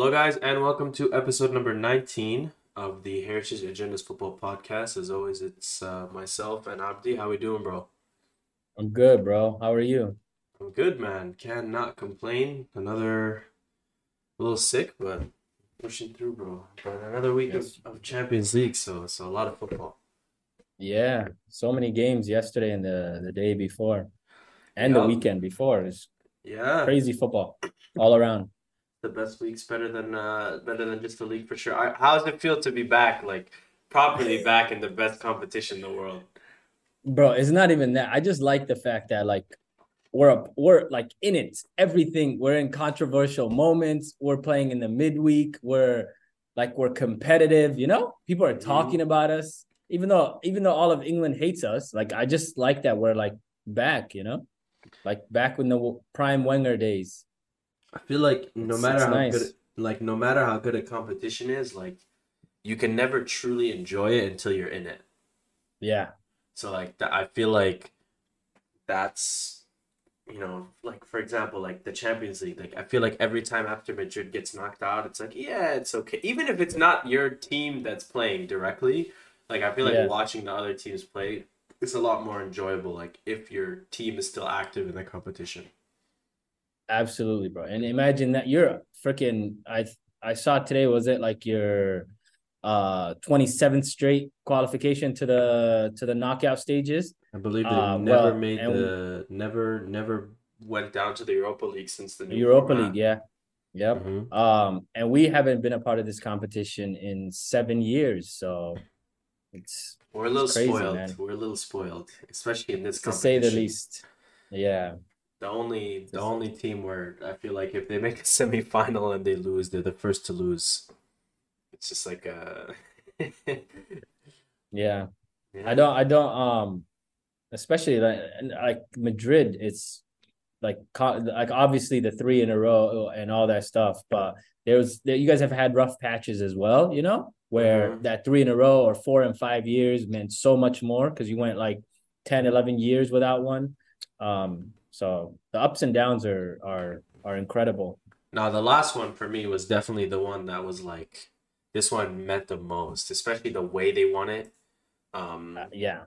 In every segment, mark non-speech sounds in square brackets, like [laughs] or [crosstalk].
Hello, guys, and welcome to episode number 19 of the Heritage Agendas Football Podcast. As always, it's uh, myself and Abdi. How are we doing, bro? I'm good, bro. How are you? I'm good, man. Cannot complain. Another a little sick, but pushing through, bro. But another week Yes. of, of Champions League, so so a lot of football. Yeah, so many games yesterday and the the day before, and the weekend before. It's Yeah, crazy football all around. The best week's better than uh better than just the league for sure. I, how does it feel to be back, like properly back in the best competition in the world? Bro, it's not even that. I just like the fact that like we're up, we're like in it. Everything. We're in controversial moments. We're playing in the midweek. We're like we're competitive, you know? People are Mhm. talking about us. Even though even though all of England hates us, like I just like that we're like back, you know? Like back in the prime Wenger days. I feel like no It's- matter it's how nice. good, like no matter how good a competition is, like you can never truly enjoy it until you're in it. Yeah. So like that, I feel like that's you know like for example like the Champions League. Like I feel like every time after Madrid gets knocked out, it's like yeah, it's okay. Even if it's not your team that's playing directly, like I feel like Yeah. watching the other teams play is a lot more enjoyable. Like if your team is still active in the competition. Absolutely, bro. And imagine that you're freaking I I saw today was it like your uh 27th straight qualification to the to the knockout stages? I believe they Uh, never well, made the never never went down to the Europa League since the new Europa format. League, yeah. Yep. Mhm. Um and we haven't been a part of this competition in 7 years, so it's We're a little crazy, spoiled. man. We're a little spoiled, especially in this to say the least. Yeah. The only the only team where I feel like if they make a [laughs] semifinal and they lose, they're the first to lose. It's just like uh [laughs] Yeah. yeah. I don't I don't um especially like like Madrid it's like like obviously the three in a row and all that stuff but there was you guys have had rough patches as well you know where Mhm. that three in a row or four and five years meant so much more because you went like 10 11 years without one um so the ups and downs are are are incredible Now the last one for me was definitely the one that was like this one meant the most, especially the way they won it. Um Uh, yeah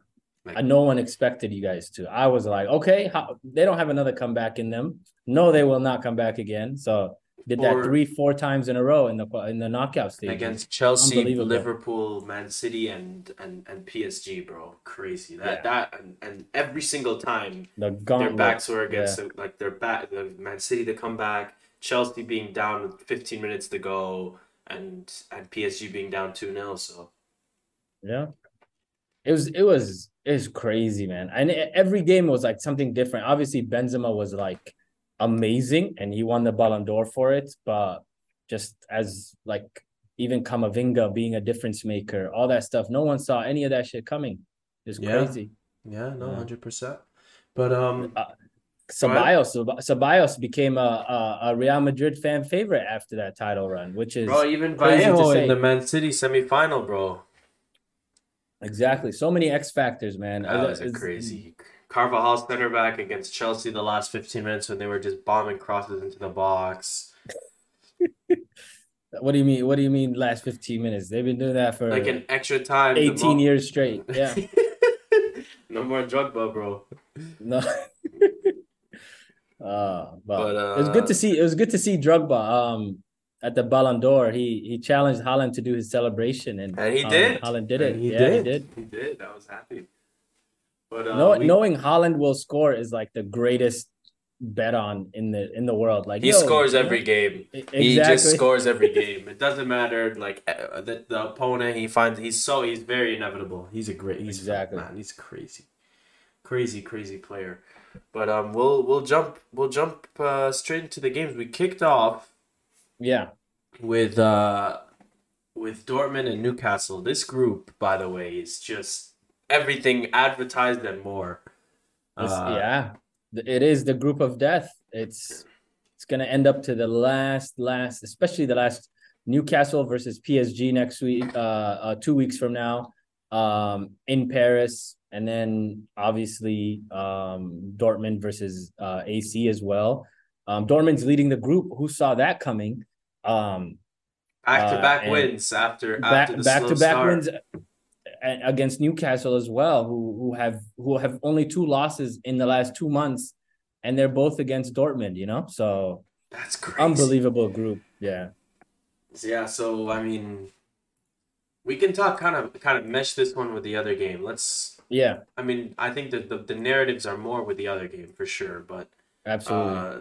like Uh, no one expected you guys to. I was like, okay, how, they don't have another comeback in them. No, they will not come back again. So did that Or- three, four times in a row in the in the knockout stage. against Chelsea. Liverpool, Man City, and and and PSG, bro, crazy. That Yeah. that and, and every single time the their backs were against the, like their back, the Man City to come back, Chelsea being down with 15 minutes to go, and and PSG being down two 0 So Yeah. It was it was it was crazy, man. And every game was like something different. Obviously, Benzema was like amazing and he won the Ballon d'Or for it, but just as like even Camavinga being a difference maker, all that stuff, no one saw any of that shit coming. It's Yeah. crazy. yeah, no, Yeah. hundred percent. But um, Uh, Ceballos, Ceballos became a, a a Real Madrid fan favorite after that title run, which is bro, even Vallejo in the Man City semifinal, bro, exactly so many X factors, man. that was a crazy. Carvajal center back against Chelsea the last 15 minutes when they were just bombing crosses into the box. [laughs] What do you mean? What do you mean? Last fifteen minutes? They've been doing that for Like an extra time. eighteen years straight. [laughs] Yeah, no more drug Drogba, bro. no. uh, [laughs] but, But, it was good uh, to see. It was good to see Drogba. Um, at the Ballon d'Or, he he challenged Haaland to do his celebration, and And he um, did. Haaland did it. And he yeah, did. he did. He did. I was happy. But uh, Know, we- knowing Haaland will score is like the greatest bet on in the in the world. Like he scores you know? every game. Exactly. He just scores every [laughs] game. It doesn't matter. Like uh, the, the opponent, he finds he's so he's very inevitable. He's a great. He's Exactly. man. He's crazy, crazy, crazy player. But um, we'll we'll jump we'll jump uh, straight into the games. We kicked off Yeah, with uh with Dortmund and Newcastle. This group, by the way, is just everything advertised and more. Uh, yeah. It is the group of death. It's it's gonna end up to the last last, especially the last Newcastle versus PSG next week, uh, uh two weeks from now, um, in Paris, and then obviously um Dortmund versus uh AC as well. Um, Dortmund's leading the group. Who saw that coming? Um, Back to back and wins after back after the back to back start. wins against Newcastle as well, who who have who have only two losses in the last two months, and they're both against Dortmund. You know, so That's crazy. unbelievable group. Yeah, Yeah, so I mean, we can talk kind of kind of mesh this one with the other game. Let's. yeah, I mean, I think that the, the narratives are more with the other game for sure, but absolutely. uh,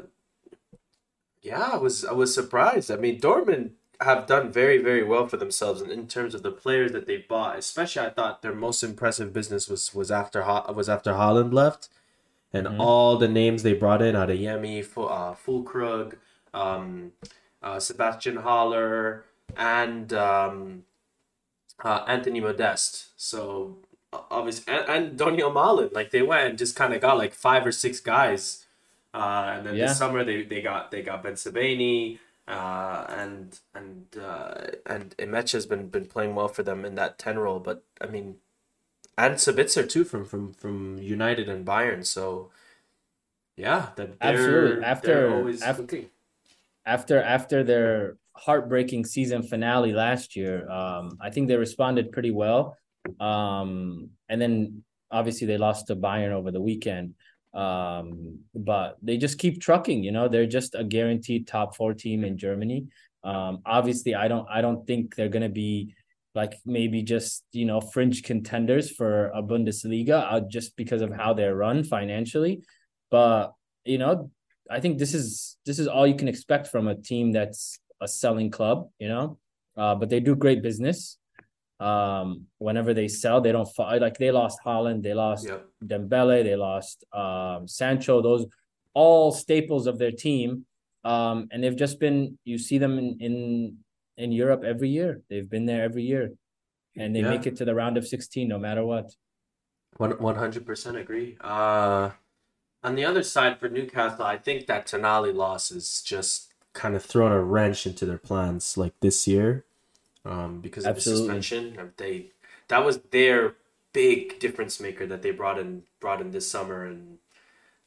yeah, I was I was surprised. I mean, Dortmund have done very very well for themselves in, in terms of the players that they bought. Especially, I thought their most impressive business was was after was after Haaland left, and Mhm. all the names they brought in Adeyemi, Fu- uh, Füllkrug, um, uh, Sebastian Haller, and um, uh, Anthony Modeste. So obviously, and, and Donyell Malen, like they went and just kind of got like five or six guys. Uh, and then Yeah. this summer they, they got they got Bensebaini, uh, and and uh, and Nmecha has been been playing well for them in that ten role. But I mean, and Sabitzer too from from from United and Bayern. So yeah, that Absolutely. After- after- after after their heartbreaking season finale last year, um, I think they responded pretty well. Um, and then obviously they lost to Bayern over the weekend. Um, but they just keep trucking, you know, they're just a guaranteed top four team in Germany. Um, obviously I don't I don't think they're gonna be like maybe just you know fringe contenders for a Bundesliga uh, just because of how they're run financially. But you know, I think this is this is all you can expect from a team that's a selling club, you know. Uh, but they do great business. Um, whenever they sell, they don't fall. Like they lost Haaland, they lost Yep. Dembele, they lost um, Sancho. Those all staples of their team, um, and they've just been. You see them in in in Europe every year. They've been there every year, and they Yeah. make it to the round of sixteen no matter what. One one hundred percent agree. Uh, on the other side for Newcastle, I think that Tonali loss is just kind of thrown a wrench into their plans, like this year, um, because of Absolutely. the suspension. They that was their big difference maker that they brought in brought in this summer, and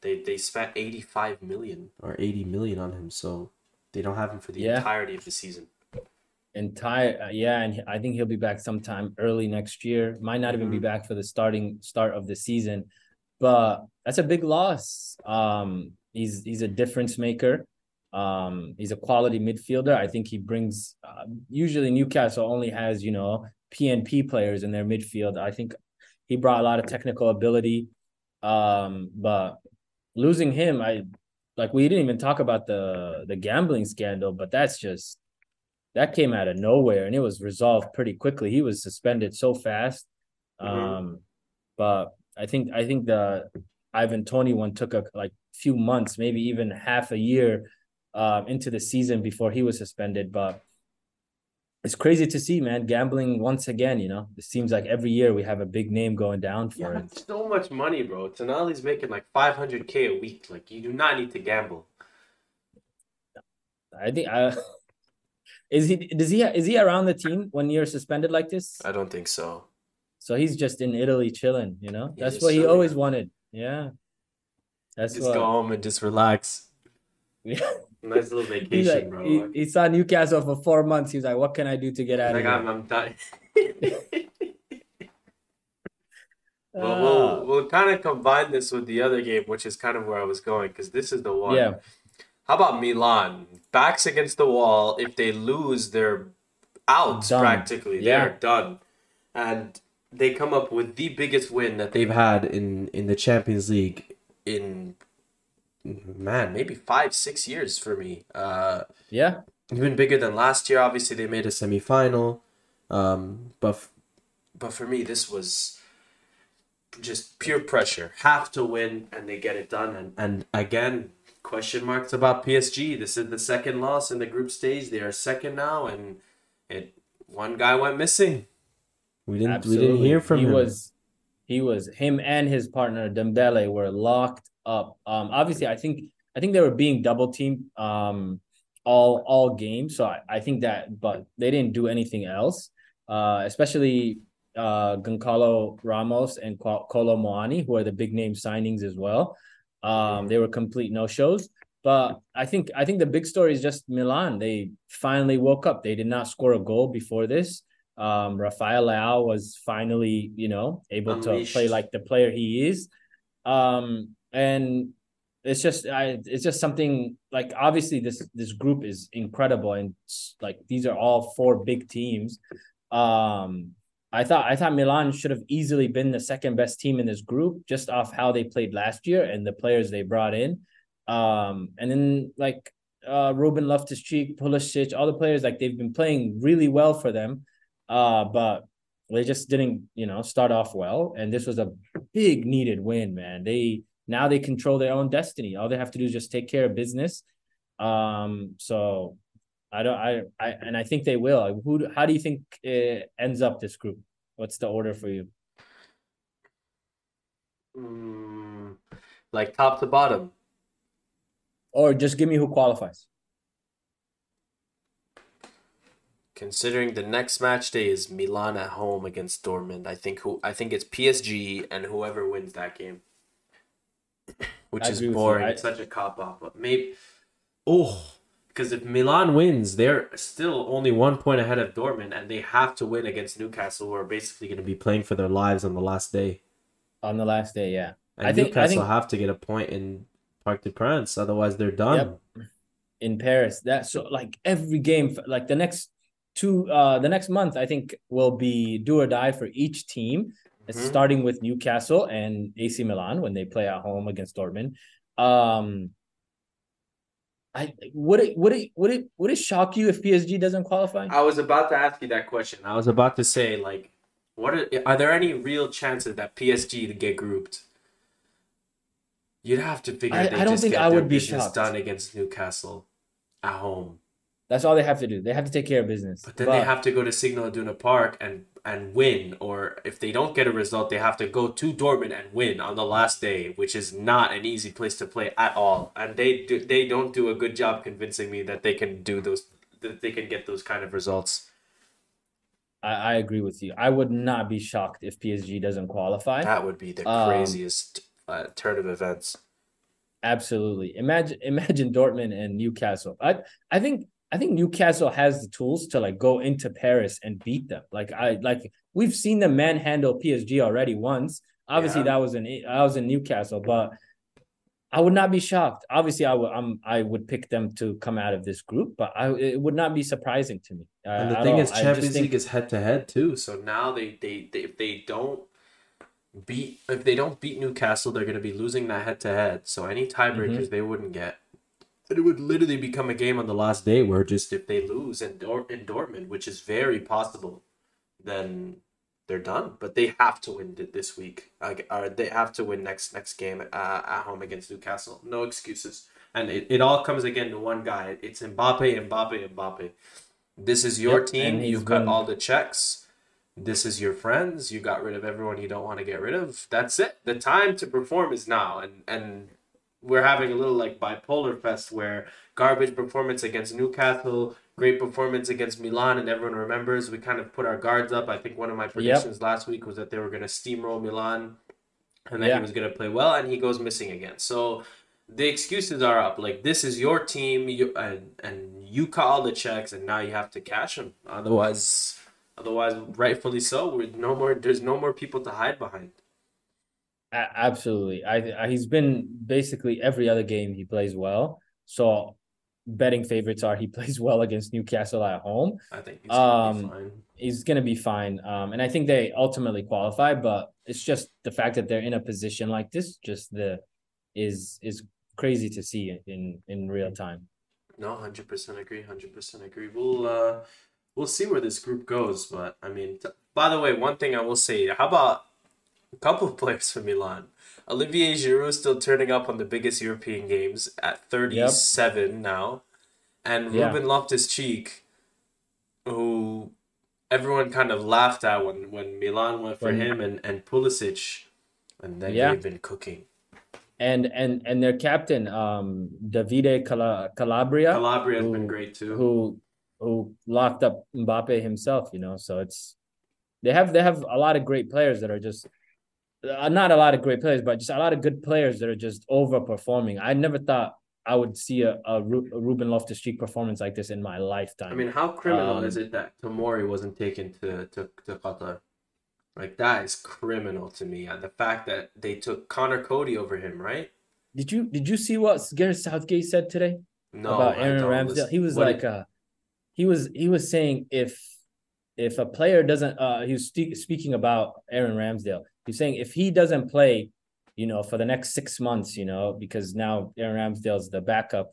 they they spent eighty five million or eighty million on him, so they don't have him for the Yeah. entirety of the season. entire uh, yeah and i think he'll be back sometime early next year might not even be Mhm. back for the starting start of the season but that's a big loss um he's he's a difference maker um he's a quality midfielder i think he brings uh, usually newcastle only has you know pnp players in their midfield i think he brought a lot of technical ability um but losing him i like we didn't even talk about the the gambling scandal but that's just that came out of nowhere and it was resolved pretty quickly. He was suspended so fast. Mhm. Um, but I think I think the Ivan Toney one took a like few months, maybe even half a year um into the season before he was suspended. But it's crazy to see, man, gambling once again, you know. It seems like every year we have a big name going down for Yeah, it. so much money, bro. Tonali's making like five hundred k a week. Like you do not need to gamble. I think I [laughs] is he does he is he around the team when you're suspended like this? I don't think so. So he's just in Italy chilling, you know. That's what he chilling. always wanted. Yeah, that's Just what. go home and just relax. [laughs] Yeah. Nice little [laughs] vacation, like, bro. he, he saw Newcastle for four months. He's like, "What can I do to get out like of I'm. I'm done. [laughs] Ah, well, we'll we'll kind of combine this with the other game, which is kind of where I was going, because this is the one. yeah, How about Milan? Backs against the wall. If they lose, they're out Done. practically. Yeah. They're done. And they come up with the biggest win that they've had in, in the Champions League in, man, maybe five, six years for me. Uh, yeah, even bigger than last year. Obviously, they made a semifinal. Um, but, f- but for me, this was just pure pressure. Have to win, and they get it done. And, and again, question marks about PSG. This is the second loss in the group stage. They are second now, and it one guy went missing. We didn't. absolutely. We didn't hear from he him. was, he was him and his partner Dembele were locked up. Um, obviously, I think I think they were being double teamed. Um, all all game. So I, I think that, but they didn't do anything else. Uh, especially uh Goncalo Ramos and Kolo Muani, who are the big name signings as well. Um, they were complete no shows. But I think I think the big story is just Milan. They finally woke up. They did not score a goal before this. Um, Rafael Leao was finally, you know, able Unleashed. to play like the player he is. Um, and it's just I it's just something like obviously this this group is incredible and like these are all four big teams. Um I thought I thought Milan should have easily been the second best team in this group just off how they played last year and the players they brought in. Um and then like uh Ruben Loftus Cheek, Pulisic, all the players like they've been playing really well for them. Uh but they just didn't, you know, start off well. And this was a big needed win, man. They now they control their own destiny. All they have to do is just take care of business. Um, so I don't, I, I, and I think they will. Who, how do you think it ends up this group? What's the order for you? Mm, like top to bottom, or just give me who qualifies. Considering the next match day is Milan at home against Dortmund, I think who I think it's PSG and whoever wins that game which I is boring. It's such a cop out, but maybe. Oh, because if Milan wins, they're still only one point ahead of Dortmund, and they have to win against Newcastle, who are basically going to be playing for their lives on the last day. On the last day, yeah. And I think Newcastle I think... have to get a point in Parc des Princes, otherwise they're done. Yep. In Paris, that so like every game, like the next two, uh, the next month, I think will be do or die for each team mm-hmm. starting with Newcastle and AC Milan when they play at home against Dortmund. Um, I would it would it would it would it shock you if PSG doesn't qualify? I was about to ask you that question. I was about to say like, what are, are there any real chances that PSG to get grouped? You'd have to figure I, they I don't just think get I would be shocked. done against Newcastle at home. That's all they have to do. They have to take care of business. But then but, they have to go to Signal Iduna Park and and win, or if they don't get a result, they have to go to Dortmund and win on the last day, which is not an easy place to play at all. And they do they don't do a good job convincing me that they can do those that they can get those kind of results. I, I agree with you. I would not be shocked if PSG doesn't qualify. That would be the um, craziest uh, turn of events. Absolutely. Imagine imagine Dortmund and Newcastle. I I think I think Newcastle has the tools to like go into Paris and beat them. Like I like we've seen them manhandle PSG already once. Obviously yeah. that was in I was in Newcastle, but I would not be shocked. Obviously, I would I'm I would pick them to come out of this group, but I it would not be surprising to me. Uh, and the thing is, Champions think... League is head to head too. So now they, they they if they don't beat if they don't beat Newcastle, they're going to be losing that head to head. So any tiebreakers mm-hmm. they wouldn't get it would literally become a game on the last day where just if they lose in, Dor- in Dortmund, which is very possible, then they're done. But they have to win this week. Uh, or they have to win next next game uh, at home against Newcastle. No excuses. And it, it all comes again to one guy. It's Mbappe, Mbappe, Mbappe. This is your yep, team. You've got all the checks. This is your friends. You got rid of everyone you don't want to get rid of. That's it. The time to perform is now. And and we're having a little like bipolar fest where garbage performance against Newcastle, great performance against Milan, and everyone remembers we kind of put our guards up. I think one of my predictions yep. last week was that they were going to steamroll Milan, and then yeah. he was going to play well, and he goes missing again. So the excuses are up. Like this is your team, you and and you call the checks, and now you have to cash them. Otherwise, otherwise, rightfully so. We're no more. There's no more people to hide behind absolutely. I, I he's been basically every other game he plays well. So betting favorites are he [laughs] plays well against Newcastle at home. I think he's gonna um, be fine. He's gonna be fine. Um, and I think they ultimately qualify, but it's just the fact that they're in a position like this, just the is is crazy to see in in real time. No, hundred percent agree. Hundred percent agree. We'll uh, we'll see where this group goes, but I mean, t- by the way, one thing I will say: how about a couple of players for Milan. Olivier Giroud still turning up on the biggest European games at 37 yep. now. And yeah. Ruben Loftus Cheek, who everyone kind of laughed at when, when Milan went for him and, and Pulisic. And then yeah. they've been cooking. And and and their captain, um, Davide Cala- Calabria. Calabria has been great too. Who who locked up Mbappe himself, you know. So it's they have they have a lot of great players that are just uh, not a lot of great players, but just a lot of good players that are just overperforming. I never thought I would see a, a, Ru- a Ruben Loftus Cheek performance like this in my lifetime. I mean, how criminal Um, is it that Tamori wasn't taken to, to, to Qatar? Like, that is criminal to me. The fact that they took Conor Coady over him, right? did you did you see what Gareth Southgate said today No, about Aaron. Ramsdale? He was what like, did- uh, he was he was saying if if a player doesn't, uh, he was speaking about Aaron Ramsdale. He's saying if he doesn't play, you know, for the next six months, you know, because now Aaron Ramsdale's the backup.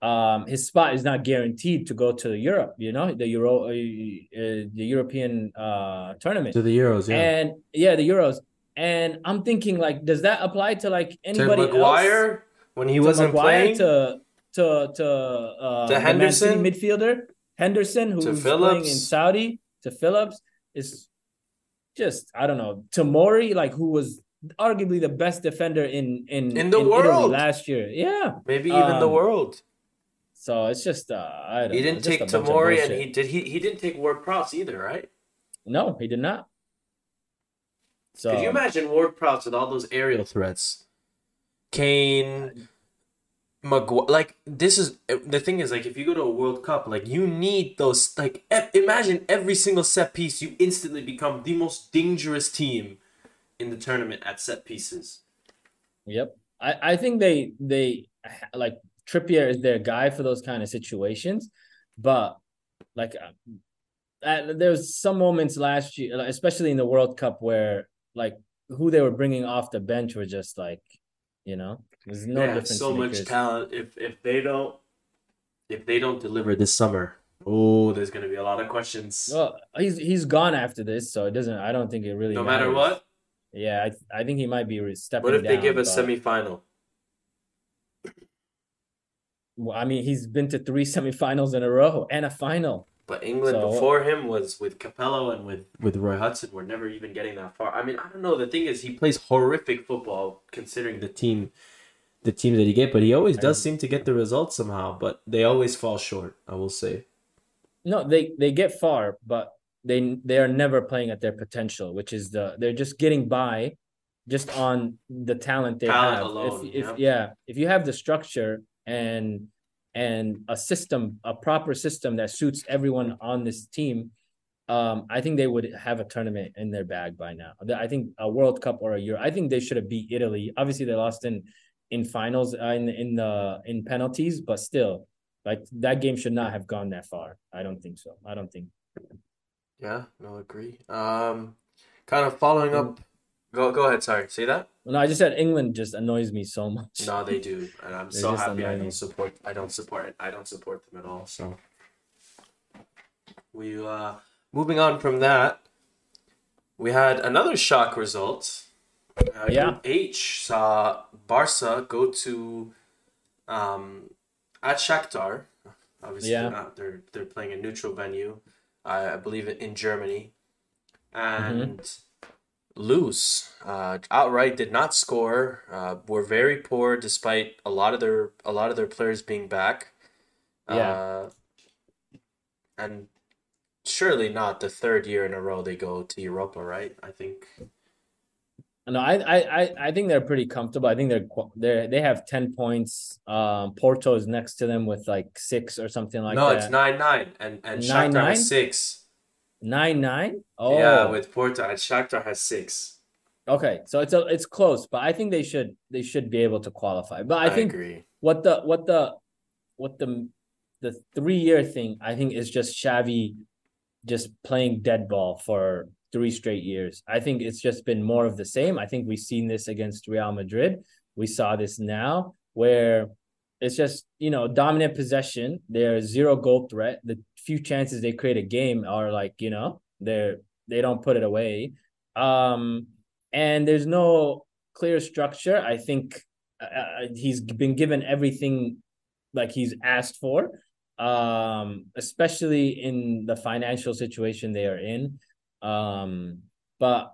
Um, his spot is not guaranteed to go to Europe. You know, the Euro, uh, the European uh tournament. to the Euros, yeah. And yeah, the Euros. And I'm thinking, like, does that apply to like to anybody else? When he To wasn't Maguire, playing, to to to uh, To the Henderson? midfielder Henderson, who's playing in Saudi, to Phillips is just I don't know. Tamori, like who was arguably the best defender in in In the Italy world. last year. Yeah. maybe even the um, world. So it's just uh I don't He didn't just take a bunch of Tamori, and he did. He he didn't take Ward Prowse either, right? no, he did not. So Could you imagine Ward Prowse with all those aerial threats? Kane, Maguire. Like this is the thing is like if you go to a World Cup, like you need those. Like e- imagine every single set piece, you instantly become the most dangerous team in the tournament at set pieces. Yep. I, I think they they like Trippier is their guy for those kind of situations, but like uh, uh, there's some moments last year, especially in the World Cup, where like who they were bringing off the bench were just like, you know, there's no have difference. so much talent. If if they don't, if they don't deliver this summer, oh, there's gonna be a lot of questions. Well, he's he's gone after this, so it doesn't. I don't think it really. no matter matters. what. Yeah, I I think he might be stepping. What if they give a but- semifinal? Well, I mean, he's been to three [laughs] semifinals in a row and a final. But England So- before him was with Capello and with, with Roy Hodgson. We're never even getting that far. I mean, I don't know. The thing is, he plays horrific football considering the team, the team that he get. But he always does seem to get the results somehow. But they always fall short. I will say. No, they they get far, but they they are never playing at their potential, which is the they're just getting by, just on the talent they Talent have. alone, if if yeah. yeah, if you have the structure and and a system, a proper system that suits everyone on this team, um, I think they would have a tournament in their bag by now. I think a World Cup or a Euro. I think they should have beat Italy. Obviously, they lost in in finals uh, in in the in penalties, but still, like that game should not have gone that far. I don't think so. I don't think. Yeah. No, agree. Um, kind of following up. Go go ahead. Sorry. See that? No, I just said England just annoys me so much. No, they do, and I'm so happy I don't support. I don't support it. I don't support them at all. So we uh moving on from that, we had another shock result. Uh, Yeah. Group H saw Barca go to um at Shakhtar. Obviously, Yeah. they're not. They're they're playing a neutral venue. I I believe in Germany, and lose uh, outright. Did not score. Uh, were very poor despite a lot of their a lot of their players being back. Yeah. Uh, and surely not the third year in a row they go to Europa, right? I think. No, I, I, I, I think they're pretty comfortable. I think they're they they have ten points. Um, Porto is next to them with like six or something like no, that. it's nine nine, and and Nine, Shakhtar nine? six. Nine nine. Oh, Yeah, with Porto and Shakhtar has six. okay. So it's a, it's close, but I think they should they should be able to qualify. But I, I, think agree. what the what the what the the three year thing I think is just Xavi just playing dead ball for three straight years. I think it's just been more of the same. I think we've seen this against Real Madrid. We saw this now where it's just, you know, dominant possession. There's zero goal threat. The few chances they create a game are like, you know, they're they don't put it away. Um and there's no clear structure. I think uh, he's been given everything like he's asked for um especially in the financial situation they are in um but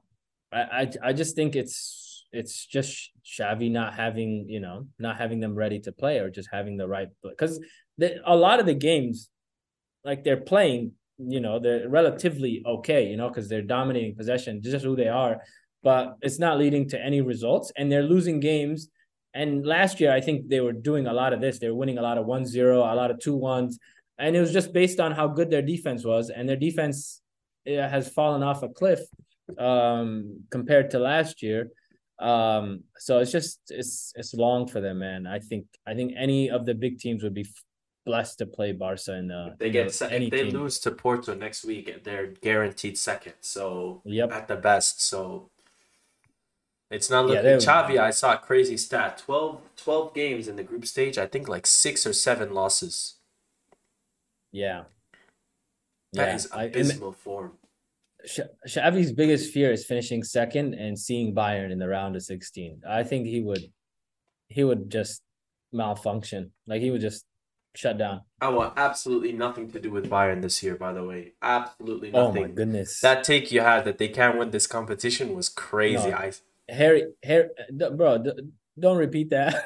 I, I i just think it's it's just Xavi not having you know not having them ready to play or just having the right because a lot of the games like they're playing you know they're relatively okay you know because they're dominating possession just who they are but it's not leading to any results and they're losing games And last year, I think they were doing a lot of this. They were winning a lot of 1 0, a lot of 2 1s. And it was just based on how good their defense was. And their defense eh, has fallen off a cliff um, compared to last year. Um, so it's just it's it's long for them, man. I think I think any of the big teams would be blessed to play Barca in the. They in get the- se- any if they team. lose to Porto next week, they're guaranteed second. So Yep. at the best. So it's not Yeah, looking. they- Xavi, I saw a crazy stat: 12, 12 games in the group stage. I think like six or seven losses. Yeah. That yeah, is I, abysmal form. Xavi's biggest fear is finishing second and seeing Bayern in the round of 16. I think he would he would just malfunction. Like he would just shut down. I want absolutely nothing to do with Bayern this year. By the way, absolutely nothing. Oh my goodness. That take you had that they can't win this competition was crazy. No. I Harry Harry bro, don't repeat that.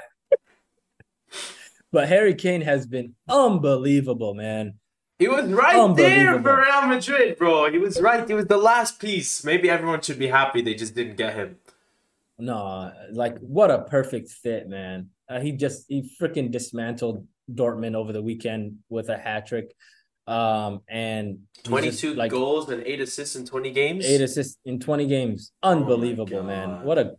[laughs] but Harry Kane has been unbelievable, man. He was right there for Real Madrid, bro. He was right. He was the last piece. Maybe everyone should be happy they just didn't get him. No, like what a perfect fit, man. Uh, he just he freaking dismantled Dortmund over the weekend with a hat trick. Um and he's just, 22 like goals and 8 assists in 20 games. eight assists in 20 games. Unbelievable, man. What a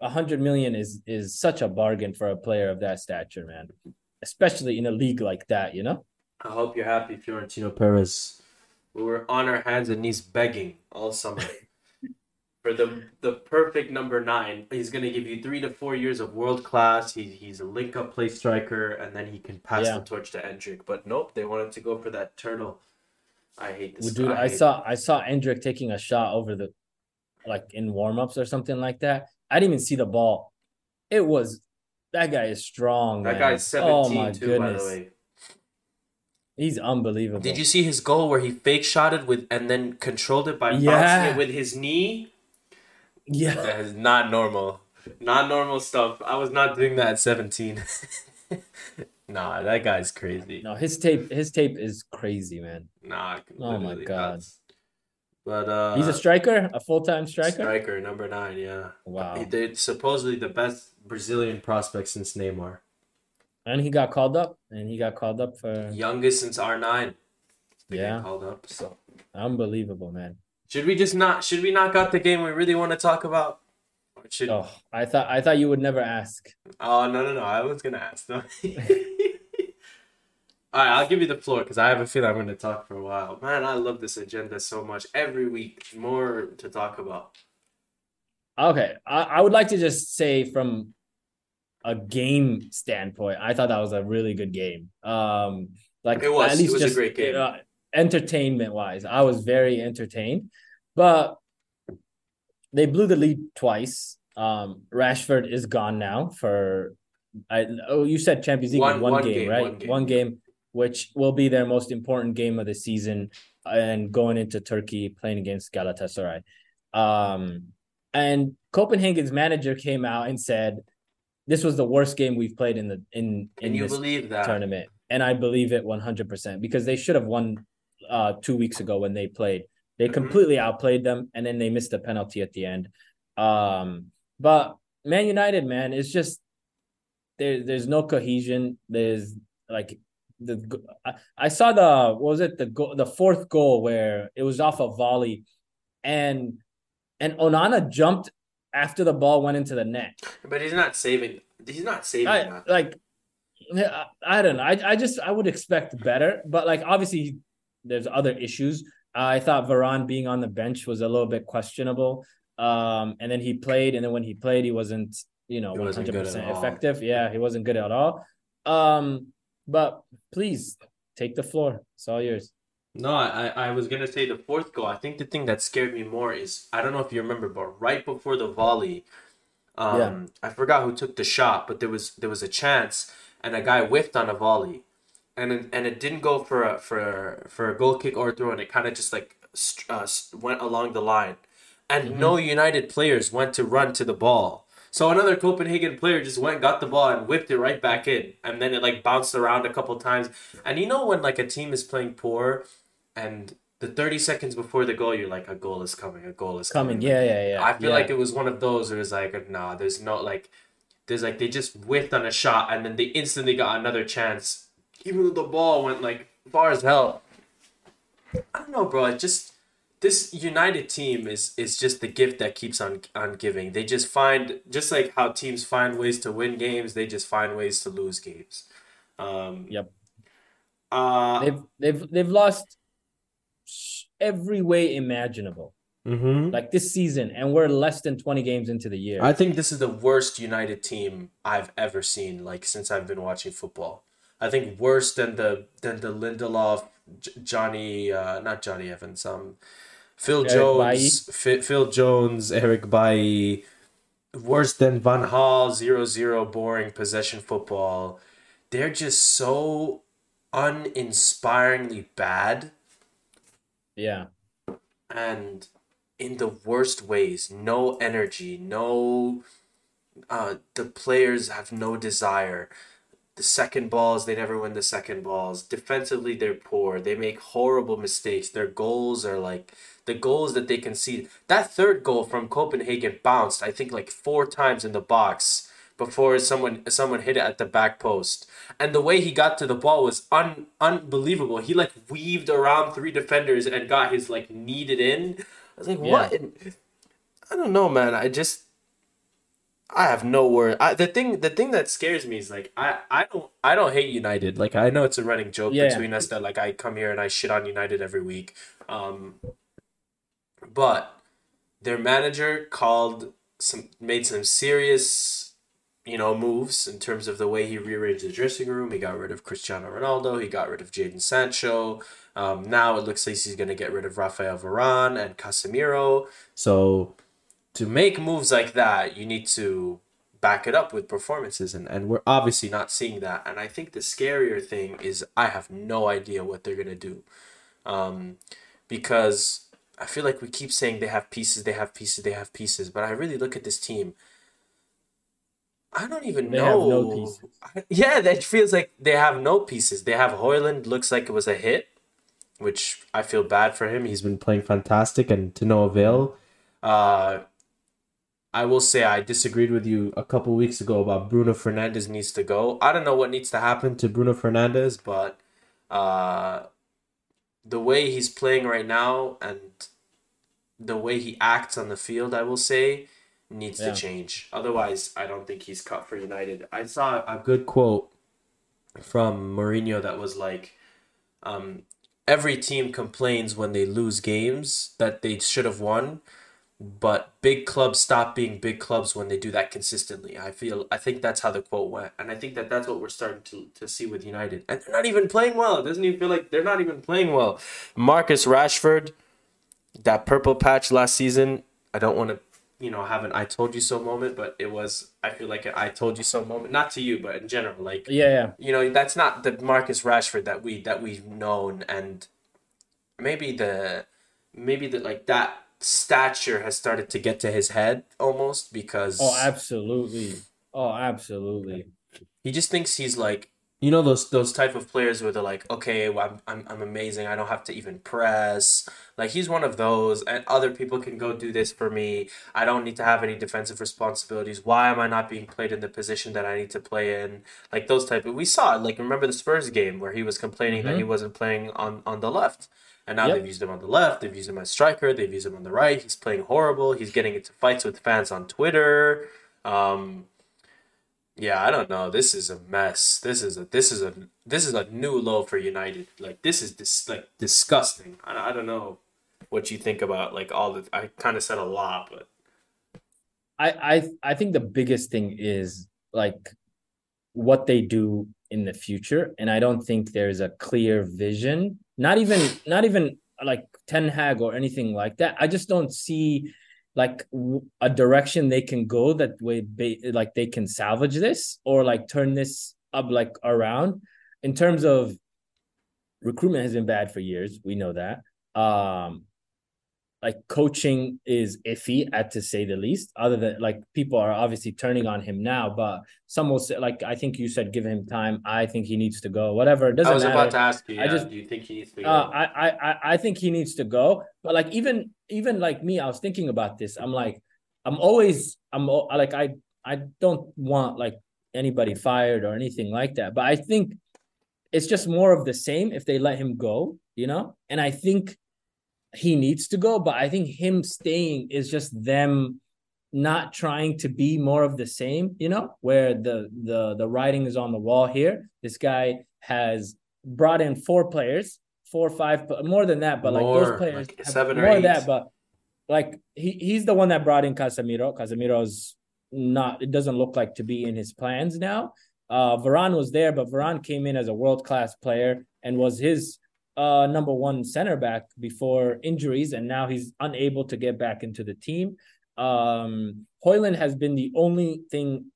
a hundred million is is such a bargain for a player of that stature, man. Especially in a league like that, you know? I hope you're happy, Florentino Perez. We were on our hands and knees begging all summer [laughs] for the the perfect number nine. He's gonna give you three to four years of world class. He, he's a link up play striker, and then he can pass Yeah. the torch to Endrick. But nope, they wanted to go for that turtle. I hate this. Well, dude, I hate- saw I saw Endrick taking a shot over the like in warm-ups or something like that. I didn't even see the ball. It was that guy is strong. that man. guy's Oh 17 my too, goodness. by the way. He's unbelievable. Did you see his goal where he fake shot it with and then controlled it by Yeah. bouncing it with his knee? Yeah. That is not normal. Not normal stuff. I was not doing that at 17. [laughs] nah, that guy's crazy. No, his tape his tape is crazy, man. Nah, Oh my God. nuts. But uh He's a striker, a full-time striker. striker, number nine, yeah. Wow. He did supposedly the best Brazilian prospect since Neymar. And he got called up and he got called up for Youngest since R9. Yeah. called up. So unbelievable, man. should we just not should we knock out the game we really want to talk about? Should Oh, I thought I thought you would never ask. Oh no no no! I was gonna ask. No. [laughs] All right, I'll give you the floor because I have a feeling I'm going to talk for a while. Man, I love this agenda so much. Every week, more to talk about. Okay, I, I would like to just say from a game standpoint, I thought that was a really good game. Um, like It was. at It least was a just great game. Uh, entertainment wise, I was very entertained, but they blew the lead twice. Um, Rashford is gone now for. I oh, you said Champions League One- one, one game, game, right? one game. One game, which will be their most important game of the season, and going into Turkey playing against Galatasaray. Um, and Copenhagen's manager came out and said, "This was the worst game we've played in the in in And you this believe that? tournament." And I believe it one hundred percent because they should have won uh two weeks ago when they played. They Mhm. completely outplayed them, and then they missed a penalty at the end. Um, but Man United, man, it's just there. There's no cohesion. There's like the I, I saw the what was it the go, the fourth goal where it was off a volley, and and Onana jumped after the ball went into the net. But he's not saving. He's not saving I that. like I, I don't know. I I just I would expect better, but like obviously there's other issues. I thought Varane being on the bench was a little bit questionable. Um, and then he played, and then when he played, he wasn't you know one hundred percent effective. Yeah, he wasn't good at all. Um, but please take the floor. It's all yours. No, I, I was gonna say the fourth goal. I think the thing that scared me more is I don't know if you remember, but right before the volley, um, Yeah. I forgot who took the shot, but there was there was a chance, and a guy whiffed on a volley, and it, and it didn't go for a for for a goal kick or a throw, and it kind of just like uh, went along the line, and no United players went to run to the ball. So another Copenhagen player just went, got the ball, and whipped it right back in, and then it like bounced around a couple times. And you know when like a team is playing poor, and the 30 seconds before the goal, you're like, a goal is coming, a goal is coming. Coming, yeah, yeah, yeah. I feel yeah. like it was one of those where was like, nah, there's no like, there's like they just whiffed on a shot and then they instantly got another chance, even though the ball went like far as hell. I don't know, bro. It just this United team is is just the gift that keeps on on giving. They just find just like how teams find ways to win games, they just find ways to lose games. Um, Yep. uh, They've they've they've lost every way imaginable. mhm. Like this season, and we're less than 20 games into the year. I think this is the worst United team I've ever seen, like since I've been watching football. I think worse than the than the Lindelof, J- Johnny, uh, not Johnny Evans, um, Phil Eric Jones, Fi Phil Jones, Eric Bailly. Worse than Van Gaal, zero zero, boring possession football. They're just so uninspiringly bad yeah. and in the worst ways no energy no uh the players have no desire. The second balls they never win the second balls. Defensively they're poor. They make horrible mistakes. Their goals are like the goals that they concede. That third goal from copenhagen bounced i think like four times in the box before someone someone hit it at the back post and the way he got to the ball was un, unbelievable he like weaved around three defenders and got his like kneaded in i was like what in- i don't know man i just I have no word. I, the thing, the thing that scares me is like I, I don't, I don't hate United. Like I know it's a running joke Yeah. between us that like I come here and I shit on United every week. Um, but their manager called some, made some serious, you know, moves in terms of the way he rearranged the dressing room. He got rid of Cristiano Ronaldo. He got rid of Jaden Sancho. Um, now it looks like he's gonna get rid of Rafael Varane and Casemiro. So to make moves like that, you need to back it up with performances, and, and we're obviously not seeing that. And I think the scarier thing is I have no idea what they're gonna do, um, because I feel like we keep saying they have pieces, they have pieces, they have pieces, but I really look at this team. I don't even They know. no pieces. [laughs] Yeah, that feels like they have no pieces. They have Højlund. Looks like it was a hit, which I feel bad for him. He's been playing fantastic and to no avail. Uh, I will say I disagreed with you a couple weeks ago about Bruno Fernandes needs to go. I don't know what needs to happen to Bruno Fernandes, but uh, the way he's playing right now and the way he acts on the field, I will say, needs Yeah. to change. Otherwise, I don't think he's cut for United. I saw a good quote from Mourinho that was like, um, every team complains when they lose games that they should have won, but big clubs stop being big clubs when they do that consistently. I feel I think that's how the quote went, and I think that that's what we're starting to, to see with United, and they're not even playing well. It doesn't even feel like they're not even playing well. Marcus Rashford, that purple patch last season. I don't want to, you know, have an "I told you so" moment, but it was. I feel like an "I told you so" moment, not to you, but in general, like Yeah, yeah. you know that's not the Marcus Rashford that we that we've known and maybe the maybe the like that stature has started to get to his head almost because Oh, absolutely. Oh, absolutely. he just thinks he's like you know those those type of players where they're like okay well, I'm, I'm I'm amazing. I don't have to even press. Like he's one of those and other people can go do this for me. I don't need to have any defensive responsibilities. Why am I not being played in the position that I need to play in? Like those type of we saw it. Like remember the Spurs game where he was complaining that he wasn't playing on on the left. And now Yep. they've used him on the left. They've used him as striker. They've used him on the right. He's playing horrible. He's getting into fights with fans on Twitter. Um yeah, I don't know. This is a mess. This is a this is a this is a new low for United. Like this is dis- like disgusting. I, I don't know what you think about like all the. I kind of said a lot, but I I I think the biggest thing is like what they do in the future, and I don't think there's a clear vision. Not even not even like Ten Hag or anything like that. I just don't see like a direction they can go that way like they can salvage this or like turn this up like around. In terms of recruitment has been bad for years. We know that. Um like coaching is iffy at to say the least other than like people are obviously turning on him now but some will say like i think you said give him time i think he needs to go whatever it doesn't I was matter about to ask you. I Yeah, just- do you think he needs to go? uh, I, I I I think he needs to go. But like even even like me, I was thinking about this. I'm like, I'm always I'm like I I don't want like anybody fired or anything like that. But I think it's just more of the same if they let him go, you know? And I think he needs to go, but I think him staying is just them not trying to be more of the same, you know, where the the the writing is on the wall here. This guy has brought in four players, four or five, but more than that, but more, like those players like seven or more eight. that, but like he he's the one that brought in Casemiro. Casemiro's not it doesn't look like to be in his plans now. Uh Varane was there, but Varane came in as a world-class player and was his uh number one center back before injuries, and now he's unable to get back into the team. Um, Højlund has been the only thing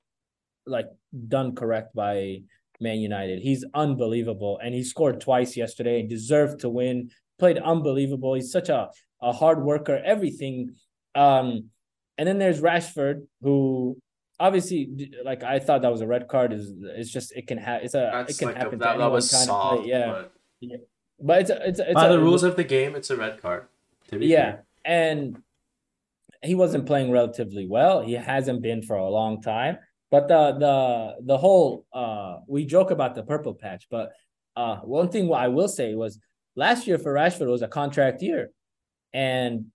like done correct by Man United. He's unbelievable, and he scored twice yesterday. and Deserved to win. Played unbelievable. He's such a a hard worker. Everything. Um, and then there's Rashford, who obviously, like I thought that was a red card. Is it's just it can have it's a That's it can like happen a, that, to anyone. That was soft. Yeah. But... yeah. But it's a, it's a, it's by a, the rules of the game, it's a red card. yeah, fair. and he wasn't playing relatively well. He hasn't been for a long time. But the the the whole uh we joke about the purple patch, but uh one thing I will say was last year for Rashford was a contract year. And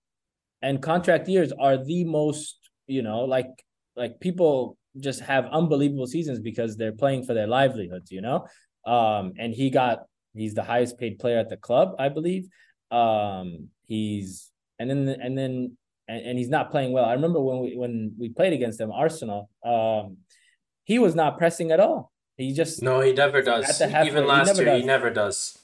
and contract years are the most, you know, like like people just have unbelievable seasons because they're playing for their livelihoods, you know? Um and he got he's the highest paid player at the club, I believe. Um he's and then and then and, and he's not playing well. I remember when we when we played against them, Arsenal. Um, he was not pressing at all. He just no, he never does. Even last he year, does. he never does.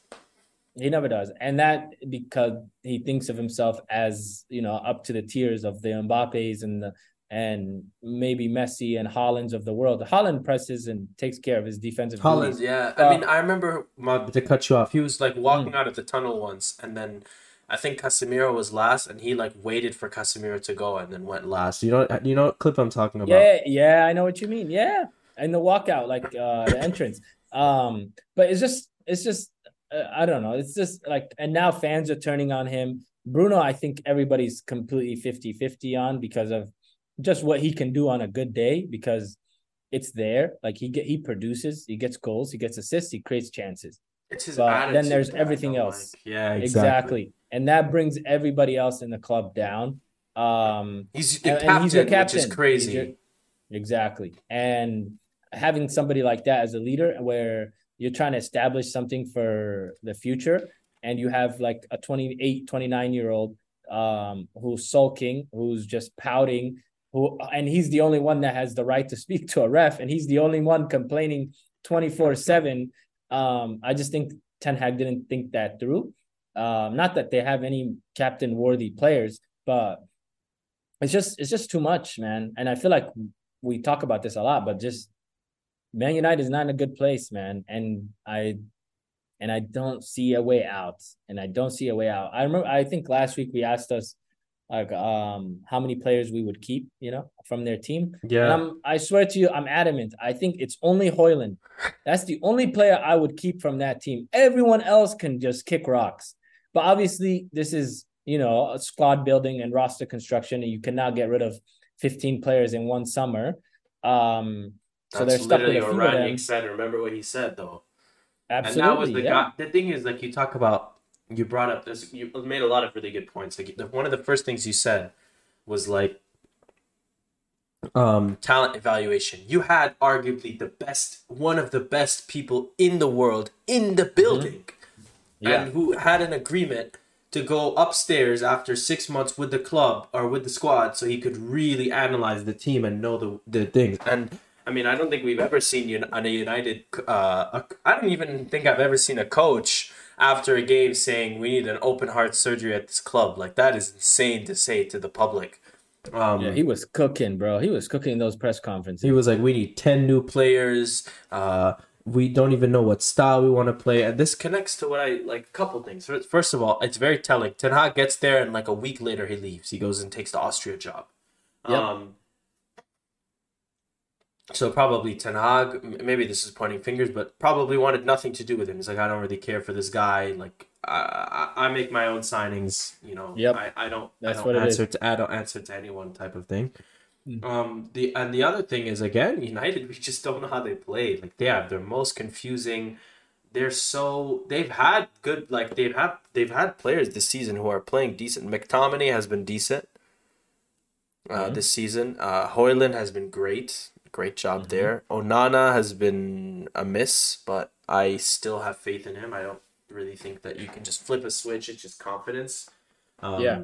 He never does, and that because he thinks of himself as you know up to the tiers of the Mbappe's and the and maybe Messi and Haaland's of the world. Haaland presses and takes care of his defensive. Haaland, yeah. Uh, I mean, I remember to cut you off. He was like walking mm. out of the tunnel once, and then I think Casemiro was last, and he like waited for Casemiro to go and then went last. You know, you know what clip I'm talking about? Yeah, yeah, I know what you mean. Yeah, and the walkout, like uh, the [laughs] entrance. Um, but it's just, it's just, uh, I don't know. It's just like, and now fans are turning on him. Bruno, I think everybody's completely 50 50 on because of just what he can do on a good day because it's there. Like he get, he produces, he gets goals, he gets assists, he creates chances. It's his but then there's everything else. Like. Yeah, exactly. exactly and that brings everybody else in the club down. Um, he's the and, captain, and he's captain, which is crazy. Your, exactly, and having somebody like that as a leader, where you're trying to establish something for the future, and you have like a 28, 29 year old um, who's sulking, who's just pouting, who, and he's the only one that has the right to speak to a ref, and he's the only one complaining 24 seven. Um, I just think Ten Hag didn't think that through. Um, not that they have any captain worthy players, but it's just it's just too much, man. And I feel like we talk about this a lot, but just Man United is not in a good place, man. And I and I don't see a way out. And I don't see a way out. I remember I think last week we asked us like um how many players we would keep, you know, from their team. Yeah. And I'm I swear to you, I'm adamant. I think it's only Højlund. That's the only player I would keep from that team. Everyone else can just kick rocks. But obviously, this is you know squad building and roster construction, and you cannot get rid of 15 players in one summer. Um, so That's they're stuck with a few what Rangnick said. Remember what he said though. Absolutely. And that was the yeah. guy. The thing is, like you talk about, you brought up this. You made a lot of really good points. Like one of the first things you said was like um talent evaluation you had arguably the best one of the best people in the world in the building mm-hmm yeah. and who had an agreement to go upstairs after six months with the club or with the squad so he could really analyze the team and know the, the things. And I mean, I don't think we've ever seen you on a United. Uh, I don't even think I've ever seen a coach after a game saying we need an open heart surgery at this club. Like that is insane to say to the public. Um, yeah, he was cooking, bro. He was cooking those press conferences. He was like, "We need ten new players. Uh, we don't even know what style we want to play. And this connects to what I like a couple things. First of all, it's very telling. Ten Hag gets there and like a week later he leaves. He goes and takes the Austria job. Yep. Um so probably Ten Hag, maybe this is pointing fingers, but probably wanted nothing to do with him. He's like, I don't really care for this guy. Like, I, I, I make my own signings. You know, yep. I, I don't, That's I don't answer to, I don't answer to anyone type of thing. Um, the and the other thing is again, United. [laughs] We just don't know how they play. Like they have their most confusing. They're so they've had good like they've had they've had players this season who are playing decent. McTominay has been decent. Uh, Mhm. this season, uh, Højlund has been great. Great job Mhm. there. Onana has been a miss, but I still have faith in him. I don't really think that you can just flip a switch. It's just confidence. Um, Yeah.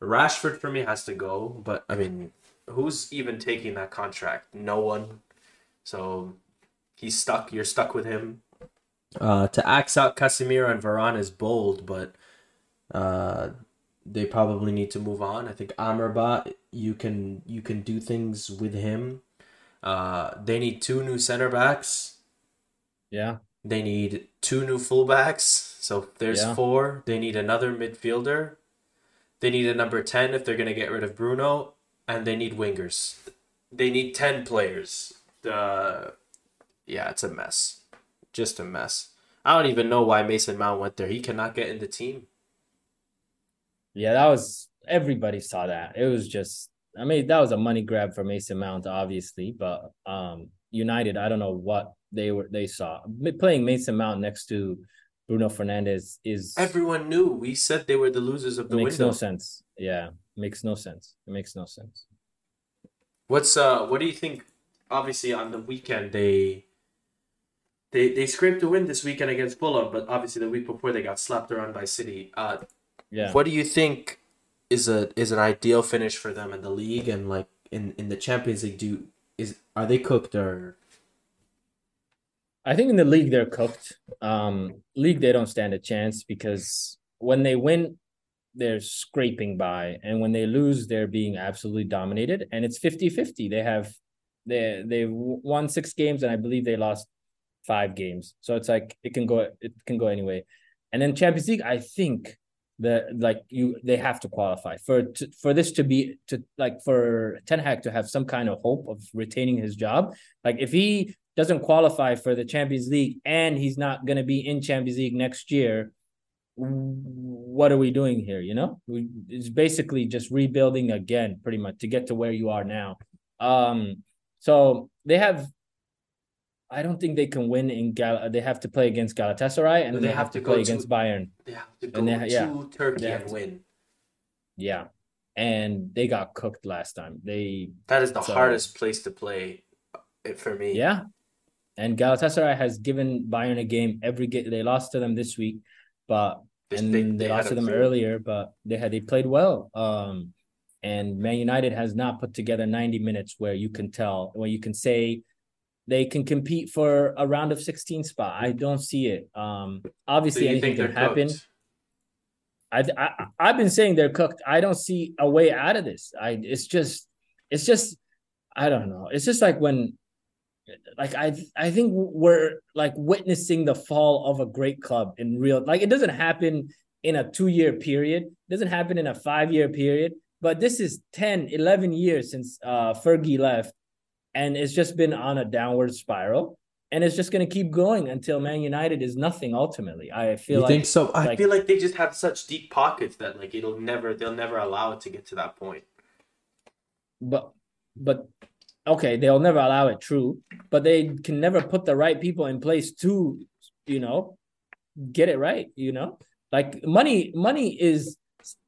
Rashford for me has to go, but I mean, who's even taking that contract? No one. So he's stuck. You're stuck with him. Uh, to axe out Casemiro and Varane is bold, but uh, they probably need to move on. I think Amrabat, you can you can do things with him. Uh, they need two new center backs. Yeah. They need two new fullbacks. So there's Yeah. four. They need another midfielder. They need a number 10 if they're going to get rid of Bruno. And they need wingers. They need 10 players. Uh, yeah, it's a mess. Just a mess. I don't even know why Mason Mount went there. He cannot get in the team. Yeah, that was everybody saw that. It was just I mean, that was a money grab for Mason Mount, obviously, but um United, I don't know what they were they saw. Playing Mason Mount next to Bruno Fernandes is Everyone knew. We said they were the losers of the makes window. no sense. Yeah, makes no sense. It makes no sense. What's uh what do you think obviously on the weekend they they they scraped a win this weekend against Fulham, but obviously the week before they got slapped around by City. Uh Yeah. what do you think is a is an ideal finish for them in the league and like in in the Champions League do is are they cooked or I think in the league they're cooked. Um, league they don't stand a chance because when they win, they're scraping by, and when they lose, they're being absolutely dominated. And it's 50-50. They have they they won six games, and I believe they lost five games. So it's like it can go it can go anyway. And then Champions League, I think the like you they have to qualify for to, for this to be to like for Ten Hag to have some kind of hope of retaining his job. Like if he doesn't qualify for the Champions League and he's not going to be in Champions League next year, what are we doing here? You know, we, it's basically just rebuilding again, pretty much to get to where you are now. Um, so they have. I don't think they can win in Gal. They have to play against Galatasaray and They they, have have to to go play to- against Bayern. they have to go And they ha- yeah. to Turkey They and to- win? Yeah, and they got cooked last time. They That is the So- hardest place to play for me. Yeah. And Galatasaray has given Bayern a game every game. They lost to them this week, but This- and they, had lost to them earlier, but they had they played well. Um and Man United has not put together 90 minutes where you can tell where you can say they can compete for a round of 16 spot. I don't see it. Um obviously you anything can happen. cooked? I, I I've been saying they're cooked. I don't see a way out of this. I it's just it's just I don't know. It's just like when like I I think we're like witnessing the fall of a great club in real like it doesn't happen in a 2 year period. It doesn't happen in a 5 year period, but this is 10 11 years since uh Fergie left and it's just been on a downward spiral and it's just going to keep going until Man United is nothing ultimately. I feel You like think so? I like- feel like they just have such deep pockets that like it'll never they'll never allow it to get to that point. but but okay they'll never allow it true but they can never put the right people in place to you know get it right you know like money money is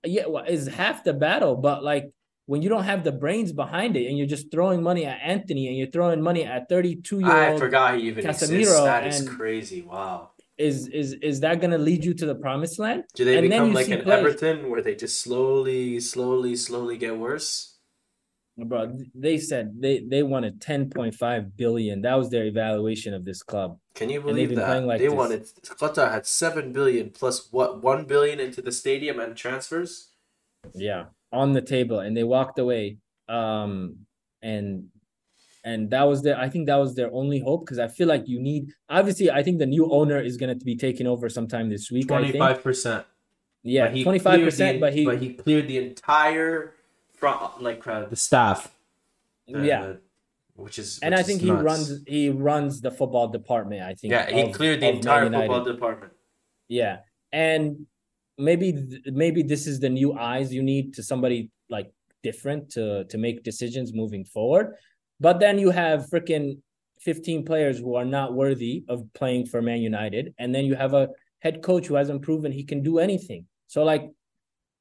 yeah well, is half the battle but like when you don't have the brains behind it and you're just throwing money at Antony and you're throwing money at 32 year I old forgot he even exists. Casemiro That is crazy. Wow. is is is that going to lead you to the promised land Do they And then become like an players- Everton where they just slowly, slowly, slowly get worse? bro they said they they wanted 10.5 billion that was their evaluation of this club Can you believe that? like they this. wanted Qatar had seven billion plus what one billion into the stadium and transfers. yeah on the table and they walked away um and and that was their i think that was their only hope because i feel like you need obviously i think the new owner is going to be taking over sometime this week i think 5% yeah 25% but he but he cleared the entire front like crowd the staff. uh, yeah which is and which i think he nuts. runs he runs the football department i think Yeah, he of- cleared the entire football department. Yeah, and maybe maybe this is the new eyes you need to somebody like different to to make decisions moving forward. But then you have freaking 15 players who are not worthy of playing for Man United, and then you have a head coach who hasn't proven he can do anything. So like,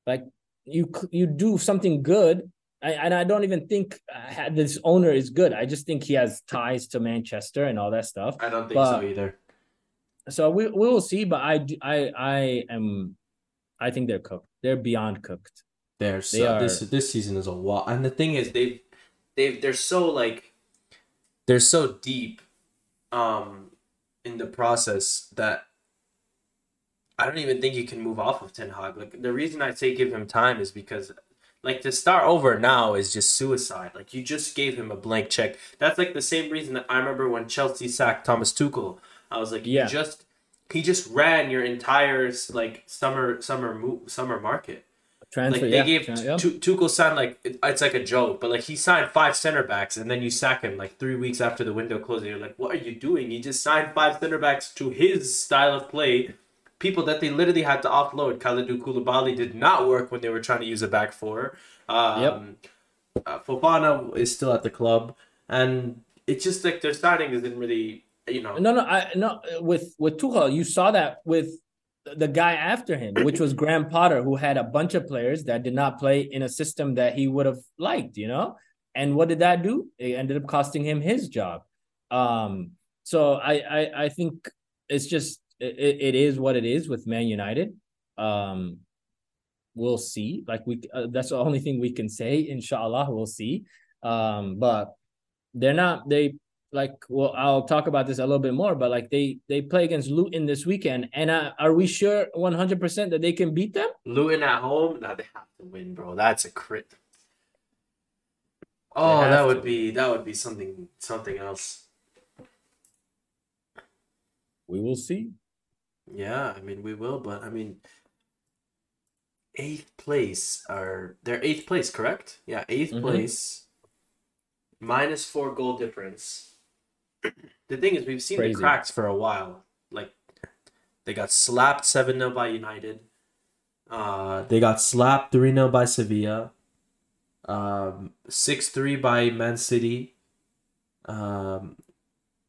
like you you do something good, I, and I don't even think uh, this owner is good. I just think he has ties to Manchester and all that stuff. I don't think but, so either. So we we will see, but I I I am, I think they're cooked. They're beyond cooked. They're so, they are, this this season is a lot, and the thing is they they they're so like they're so deep, um, in the process that I don't even think you can move off of Ten Hag. Like the reason I say give him time is because like to start over now is just suicide. Like you just gave him a blank check. That's like the same reason that I remember when Chelsea sacked Thomas Tuchel. I was like, yeah, just he just ran your entire like summer summer summer market. Transfer, like they yeah. gave yeah. Tuchel signed like it, it's like a joke, but like he signed five center backs and then you sack him like three weeks after the window closes. You're like, what are you doing? He just signed five center backs to his style of play people that they literally had to offload. Kalidou Koulibaly did not work when they were trying to use a back four. Um, yep. Uh, Fofana is still at the club, and it's just like their signing isn't really, you know. No, no, I no with with Tuchel, you saw that with the guy after him, which was Graham Potter, who had a bunch of players that did not play in a system that he would have liked, you know. And what did that do? It ended up costing him his job. Um, so I, I I think it's just it, it is what it is with Man United. Um, we'll see. Like we, uh, that's the only thing we can say. Inshallah, we'll see. Um, but they're not. They like. Well, I'll talk about this a little bit more. But like they they play against Luton this weekend, and uh, are we sure one hundred percent that they can beat them? Luton at home? Now they have to win, bro. That's a crit. Oh, that would be that would be something something else. We will see. Yeah, I mean we will, but I mean eighth place are they're eighth place, correct? Yeah, 8th mm-hmm. place minus four goal difference. The thing is we've seen Crazy. the cracks for a while. Like they got slapped 7 0 by United. Uh they got slapped 3 0 by Sevilla. Um 6 3 by Man City. Um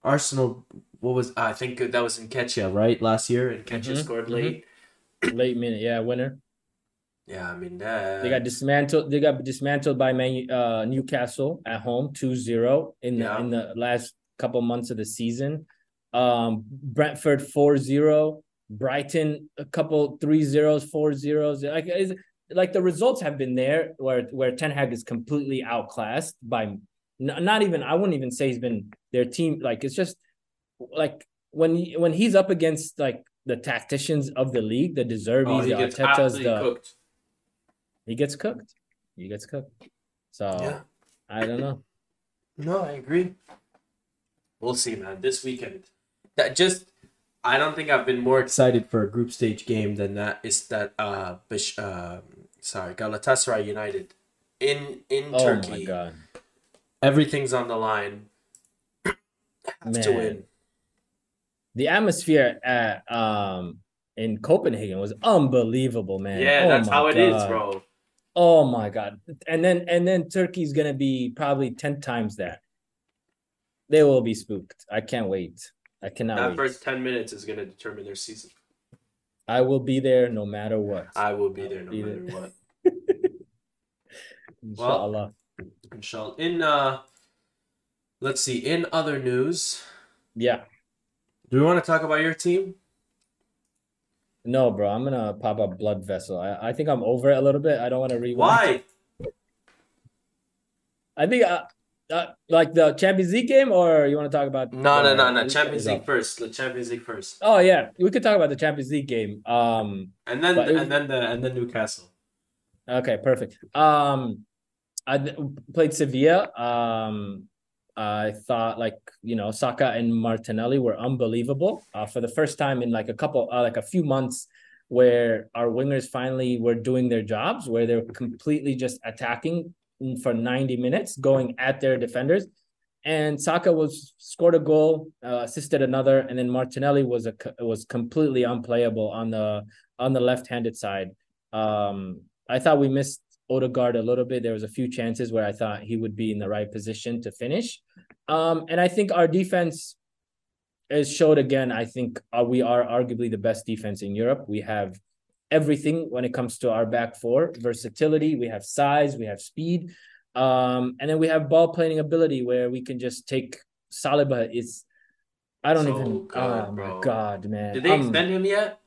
Arsenal what was I think that was Nketiah right last year, and Nketiah mm-hmm, scored mm-hmm. late. late minute, yeah, winner. Yeah, I mean that. They got dismantled. They got dismantled by Man, uh, Newcastle at home 2-0 in the yeah. in the last couple months of the season. Um, Brentford 4-0. Brighton a couple three zeros, four zeros. Like like the results have been there where where Ten Hag is completely outclassed by not even I wouldn't even say he's been their team. Like it's just like when when he's up against like the tacticians of the league, the De Zerbis, oh, the Arteta's, the cooked. he gets cooked. He gets cooked. So yeah. I don't know. No, I agree. We'll see, man. This weekend, that just I don't think I've been more excited for a group stage game than that. Is that uh, Bish, uh sorry, Galatasaray United in in oh Turkey. Oh my god! Everything's on the line. [clears throat] Have Man. to win the atmosphere at um in Copenhagen was unbelievable, man. Yeah, oh that's how it god. is, bro. Oh my god. And then and then Turkey's gonna be probably 10 times that. They will be spooked. I can't wait. I cannot that wait. first 10 minutes is gonna determine their season. I will be there no matter what. I will be there no be matter there. what. [laughs] inshallah. Well, inshallah. In uh let's see, in other news. Yeah. Do we want to talk about your team? No, bro. I'm gonna pop a blood vessel. I, I think I'm over it a little bit. I don't want to rewind. Why? I think uh, uh, like the Champions League game, or you want to talk about? No, no, no, no. Champions League first. The Champions League first. Oh yeah, we could talk about the Champions League game. Um, and then the, was... and then the and then Newcastle. Okay, perfect. Um, I played Sevilla. Um, I thought like you know Saka and Martinelli were unbelievable uh, for the first time in like a couple uh, like a few months where our wingers finally were doing their jobs where they're completely just attacking for 90 minutes going at their defenders and Saka was scored a goal uh, assisted another and then Martinelli was a was completely unplayable on the on the left-handed side um, I thought we missed Odegaard a little bit. There was a few chances where I thought he would be in the right position to finish. Um, and I think our defense is showed again. I think uh, we are arguably the best defense in Europe. We have everything when it comes to our back four versatility. We have size, we have speed, um, and then we have ball playing ability where we can just take Saliba is. I don't So even. good, oh bro. my god, man! Did they Um, extend him yet?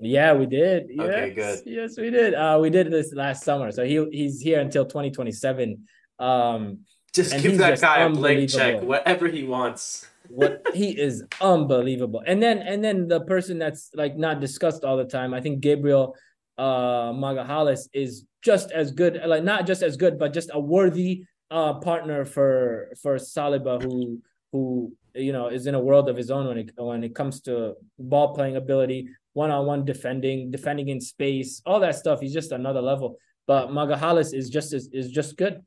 yeah, we did. Yes, Okay, good. Yes, we did. Uh, we did this last summer, so he he's here until twenty twenty seven. Um, Just give that just guy a blank check, whatever he wants. What he is unbelievable. And then and then the person that's like not discussed all the time i think gabriel uh Magalhães is just as good like not just as good but just a worthy uh partner for for saliba who who you know is in a world of his own when it when it comes to ball playing ability one-on-one defending defending in space all that stuff. He's just another level. But Magalhães is just is, is just good.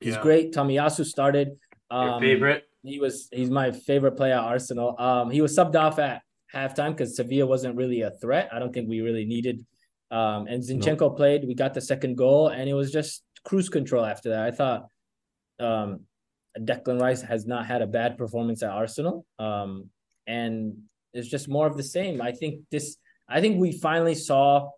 He's Yeah. great. Tomiyasu started Your um, favorite? He was he's my favorite player at Arsenal. Um, he was subbed off at halftime because Sevilla wasn't really a threat. I don't think we really needed. Um, and Zinchenko played. We got the second goal, and it was just cruise control after that. I thought um, Declan Rice has not had a bad performance at Arsenal, um, and it's just more of the same. I think this. I think we finally saw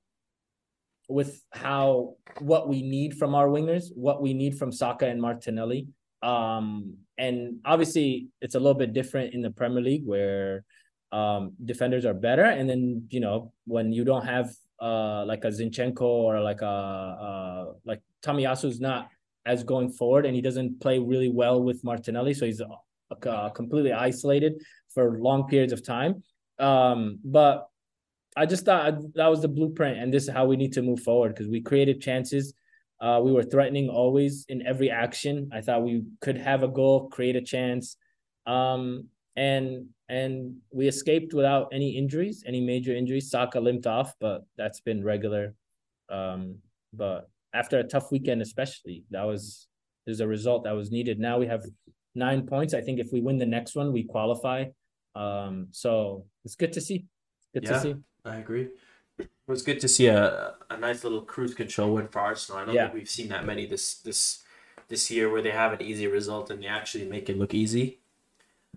with how what we need from our wingers, what we need from Saka and Martinelli. Um, and obviously it's a little bit different in the Premier League where um defenders are better. And then, you know, when you don't have uh like a Zinchenko or like a uh like Tomiyasu's not as going forward and he doesn't play really well with Martinelli, so he's uh, completely isolated for long periods of time. Um, but I just thought that was the blueprint, and this is how we need to move forward because we created chances. Uh, we were threatening always in every action. I thought we could have a goal, create a chance, um, and and we escaped without any injuries, any major injuries. Saka limped off, but that's been regular. Um, but after a tough weekend, especially, that was there's a result that was needed. Now we have nine points. I think if we win the next one, we qualify. Um, so it's good to see. Good Yeah. to see. I agree. It was good to see a, a nice little cruise control win for Arsenal. I don't Yeah. think we've seen that many this this this year where they have an easy result and they actually make it look easy.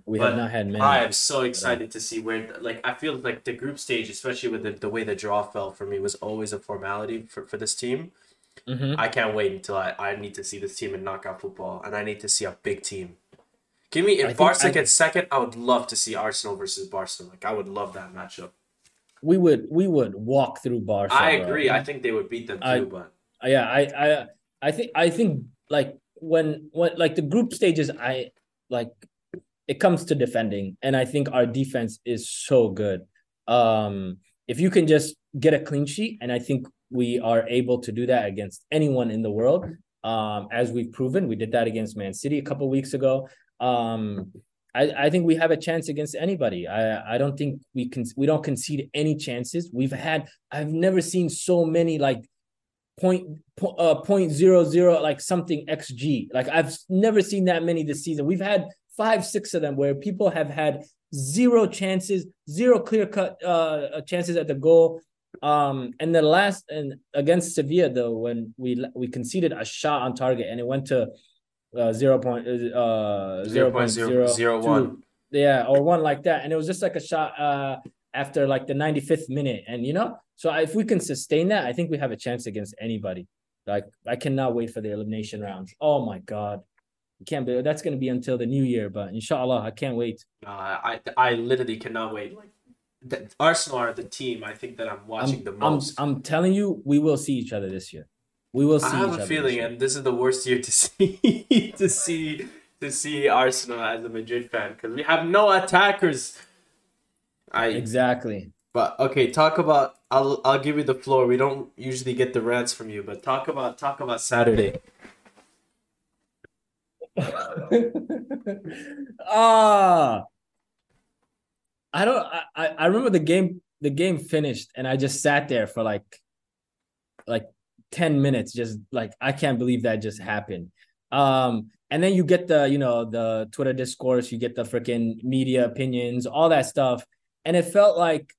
We But have not had many. I am so excited to see where like I feel like the group stage, especially with the, the way the draw fell for me, was always a formality for, for this team. Mhm. I can't wait until I, I need to see this team in knockout football and I need to see a big team. Give me if Barca gets second, I would love to see Arsenal versus Barcelona. Like I would love that matchup. We would we would walk through Barca. I agree. I think they would beat them too, I- but yeah, I I I think I think like when when like the group stages, I like it comes to defending, and I think our defense is so good. Um, if you can just get a clean sheet, and I think we are able to do that against anyone in the world. Um, as we've proven, we did that against Man City a couple weeks ago. Um, I, I think we have a chance against anybody. I I don't think we can we don't concede any chances. We've had I've never seen so many like point po- uh point zero zero like something xg. Like I've never seen that many this season. We've had five six of them where people have had zero chances, zero clear cut uh chances at the goal. Um and the last and against Sevilla though when we we conceded a shot on target and it went to uh zero point uh zero point zero zero two. one. Yeah, or one like that. And it was just like a shot uh after like the 95th minute. And you know, so if we can sustain that, I think we have a chance against anybody. Like I cannot wait for the elimination rounds. Oh my god. I can't be that's gonna be until the new year, but inshallah, I can't wait. Uh, I I literally cannot wait. Like the, Arsenal are the team I think that I'm watching I'm, the I'm. I'm telling you, we will see each other this year. We will see I have a feeling, and this is the worst year to [laughs] see to see to see Arsenal as a Madrid fan because we have no attackers. I Exactly. but okay, talk about. I'll I'll give you the floor. We don't usually get the rants from you, but talk about talk about Saturday. [laughs] ah, I don't. I I remember the game. The game finished, and I just sat there for like, like ten minutes, just like I can't believe that just happened. Um, and then you get the you know the Twitter discourse, you get the freaking media opinions, all that stuff, and it felt like,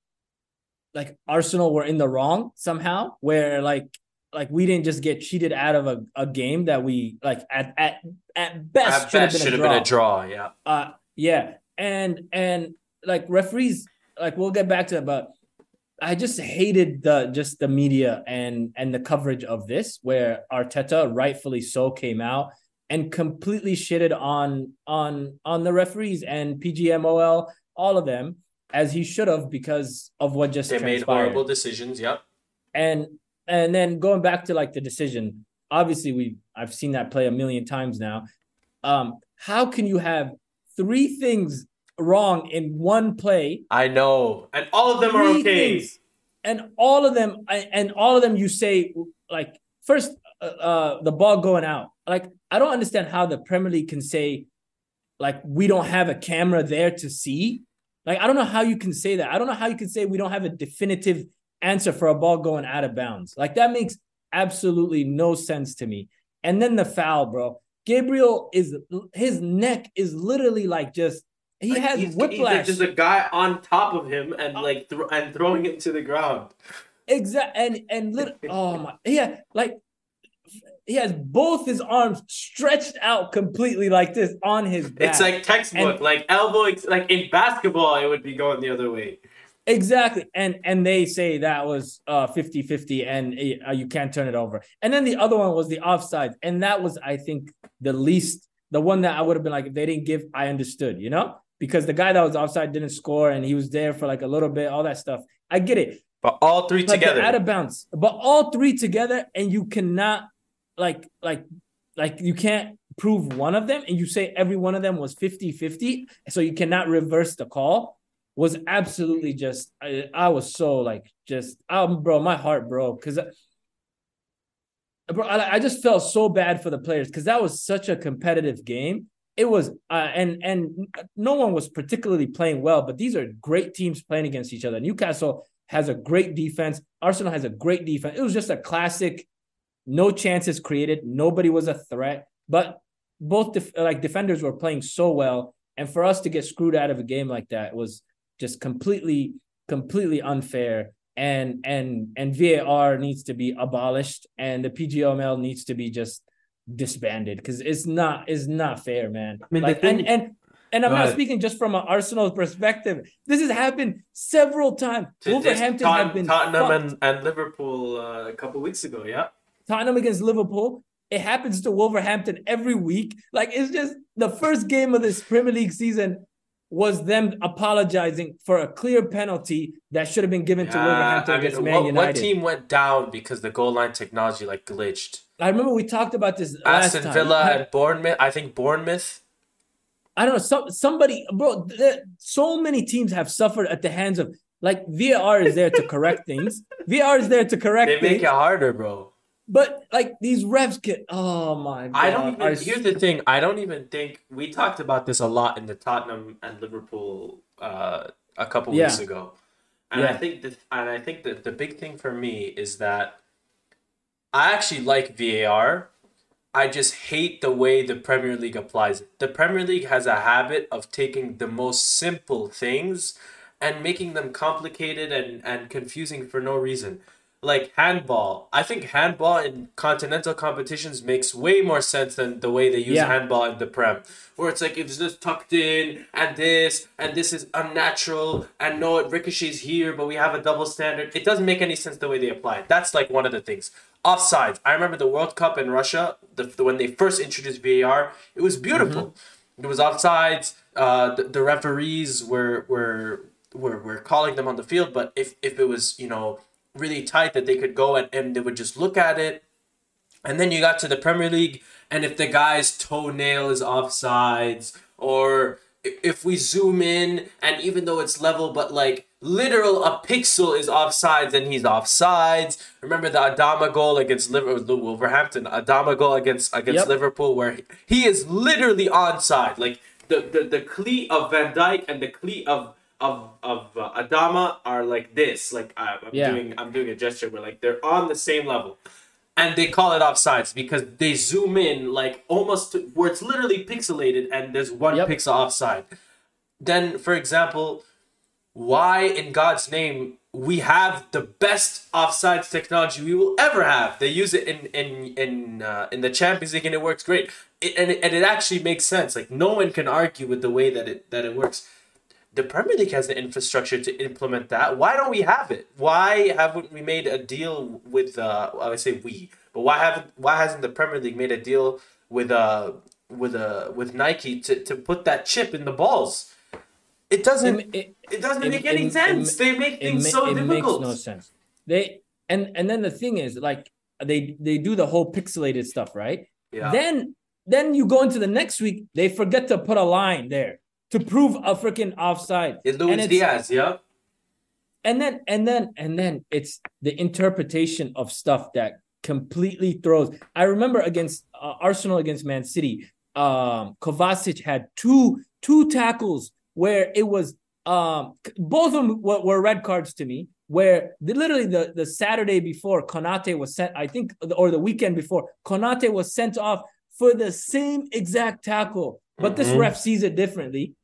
like Arsenal were in the wrong somehow, where like like we didn't just get cheated out of a, a game that we like at at at best At should have been, should a have draw. been a draw. Yeah. Uh, yeah, and and like referees, like we'll get back to it, but I just hated the just the media and and the coverage of this, where Arteta rightfully so came out and completely shitted on on on the referees and PGMOL, all of them, as he should have because of what just They made horrible decisions. Yep. and and then going back to like the decision obviously we i've seen that play a million times now um how can you have three things wrong in one play. I know, and all of them are okay. things, and all of them and all of them you say like first uh, uh the ball going out. Like i don't understand how the premier league can say like we don't have a camera there to see. Like i don't know how you can say that. I don't know how you can say we don't have a definitive answer for a ball going out of bounds. Like that makes absolutely no sense to me. And then the foul bro. Gabriel is his neck is literally like just he Like, has he's, he's like whiplash just a guy on top of him and like thro- and throwing it to the ground. Exact and and lit- oh my yeah, like he has both his arms stretched out completely like this on his back. It's like textbook, And- like elbow. Like in basketball, it would be going the other way. exactly and and they say that was uh 50-50 and uh, you can't turn it over. And then the other one was the offside and that was I think the least the one that I would have been like if they didn't give I understood, you know? Because the guy that was offside didn't score and he was there for like a little bit, all that stuff. I get it. But all three But together. out of bounds. But all three together, and you cannot like like like you can't prove one of them, and you say every one of them was 50-50, so you cannot reverse the call. Was absolutely just I, I was so like just um bro, my heart broke because bro, I, I just felt so bad for the players because that was such a competitive game. It was, uh, and and no one was particularly playing well, but these are great teams playing against each other. Newcastle has a great defense. Arsenal has a great defense. It was just a classic, no chances created. Nobody was a threat, but both def- like defenders were playing so well, and for us to get screwed out of a game like that was just completely, completely unfair. And and and VAR needs to be abolished, and the PGML needs to be just disbanded because it's not it's not fair, man. I mean, like, thing- and and and I'm Go not ahead. speaking just from an Arsenal perspective. This has happened several times. To this Wolverhampton Tot- have been Tottenham and, and Liverpool uh, a couple weeks ago. Yeah. Tottenham against Liverpool. It happens to Wolverhampton every week. Like it's just the first game of this Premier League season was them apologizing for a clear penalty that should have been given to Wolverhampton I mean, against Man what, United. what team went down because the goal line technology like glitched? I remember we talked about this last Aston time. Villa and Bournemouth. I think Bournemouth. I don't know. Some somebody, bro. So many teams have suffered at the hands of like VAR is there to correct things. [laughs] VAR is there to correct They make things. it harder, bro. But like these refs get. Oh my god. I don't even. are Here's the thing. I don't even think we talked about this a lot in the Tottenham and Liverpool uh, a couple Yeah. weeks ago, and I think that and I think that the big thing for me is that I actually like VAR. I just hate the way the Premier League applies it. The Premier League has a habit of taking the most simple things and making them complicated and, and confusing for no reason. Like handball. I think handball in continental competitions makes way more sense than the way they use Yeah. handball in the Prem. Where it's like it's just tucked in and this and this is unnatural and no it ricochets here, but we have a double standard. It doesn't make any sense the way they apply it. That's like one of the things. Offsides. I remember the World Cup in Russia, the, the when they first introduced VAR, it was beautiful. It was offsides. Uh, the, the referees were were were were calling them on the field, but if if it was you know really tight that they could go and, and they would just look at it and then you got to the Premier League, and if the guy's toenail is offsides, or if we zoom in, and even though it's level, but like literal a pixel is offsides, and he's offsides. Remember the Adama goal against Liverpool, Wolverhampton, Adama goal against against Yep. Liverpool, where he, he is literally onside. Like the the the cleat of Van Dijk and the cleat of of of uh, Adama are like this. Like I, I'm Yeah. doing I'm doing a gesture where like they're on the same level and they call it offsides because they zoom in like almost to, where it's literally pixelated and there's one Yep. pixel offside. Then, for example, why in God's name we have the best offsides technology we will ever have. They use it in in in uh, in the Champions League and it works great. It, and it, and it actually makes sense. Like no one can argue with the way that it that it works. The Premier League has the infrastructure to implement that. Why don't we have it? Why haven't we made a deal with? Uh, I would say we, but why haven't why hasn't the Premier League made a deal with uh with uh with Nike to, to put that chip in the balls? It doesn't. It, it, it doesn't it, make any sense. they make things so difficult. It makes no sense. They and and then the thing is like they they do the whole pixelated stuff, right? Yeah. Then then you go into the next week, they forget to put a line there to prove a freaking offside. It's Luis Diaz, yeah. And then and then and then it's the interpretation of stuff that completely throws. I remember against uh, Arsenal against Man City, um, Kovacic had two two tackles where it was um both of them were, were red cards to me where the, literally the, the Saturday before Konate was sent, I think, or the weekend before, Konate was sent off for the same exact tackle, but mm-hmm. this ref sees it differently.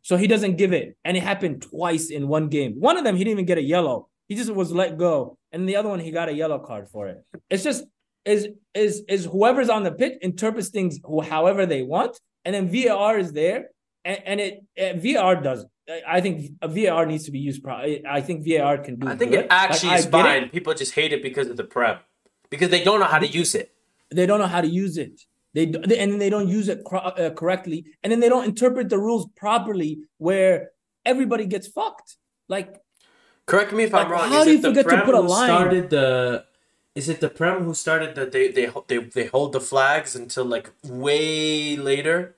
So he doesn't give it. And it happened twice in one game. One of them, he didn't even get a yellow. He just was let go. And the other one, he got a yellow card for it. It's just, is is is whoever's on the pitch interprets things however they want. And then VAR is there and, and it, VR does. I think VAR needs to be used. Pro- I think VAR can do. I think good. it actually like, is fine. It. People just hate it because of the prem, because they don't know how to use it. They don't know how to use it. They, they and then they don't use it uh, correctly, and then they don't interpret the rules properly, where everybody gets fucked. Like, correct me if like, I'm wrong. How is do you forget to put a line? Started the is it the Prem who started that they, they they they hold the flags until like way later?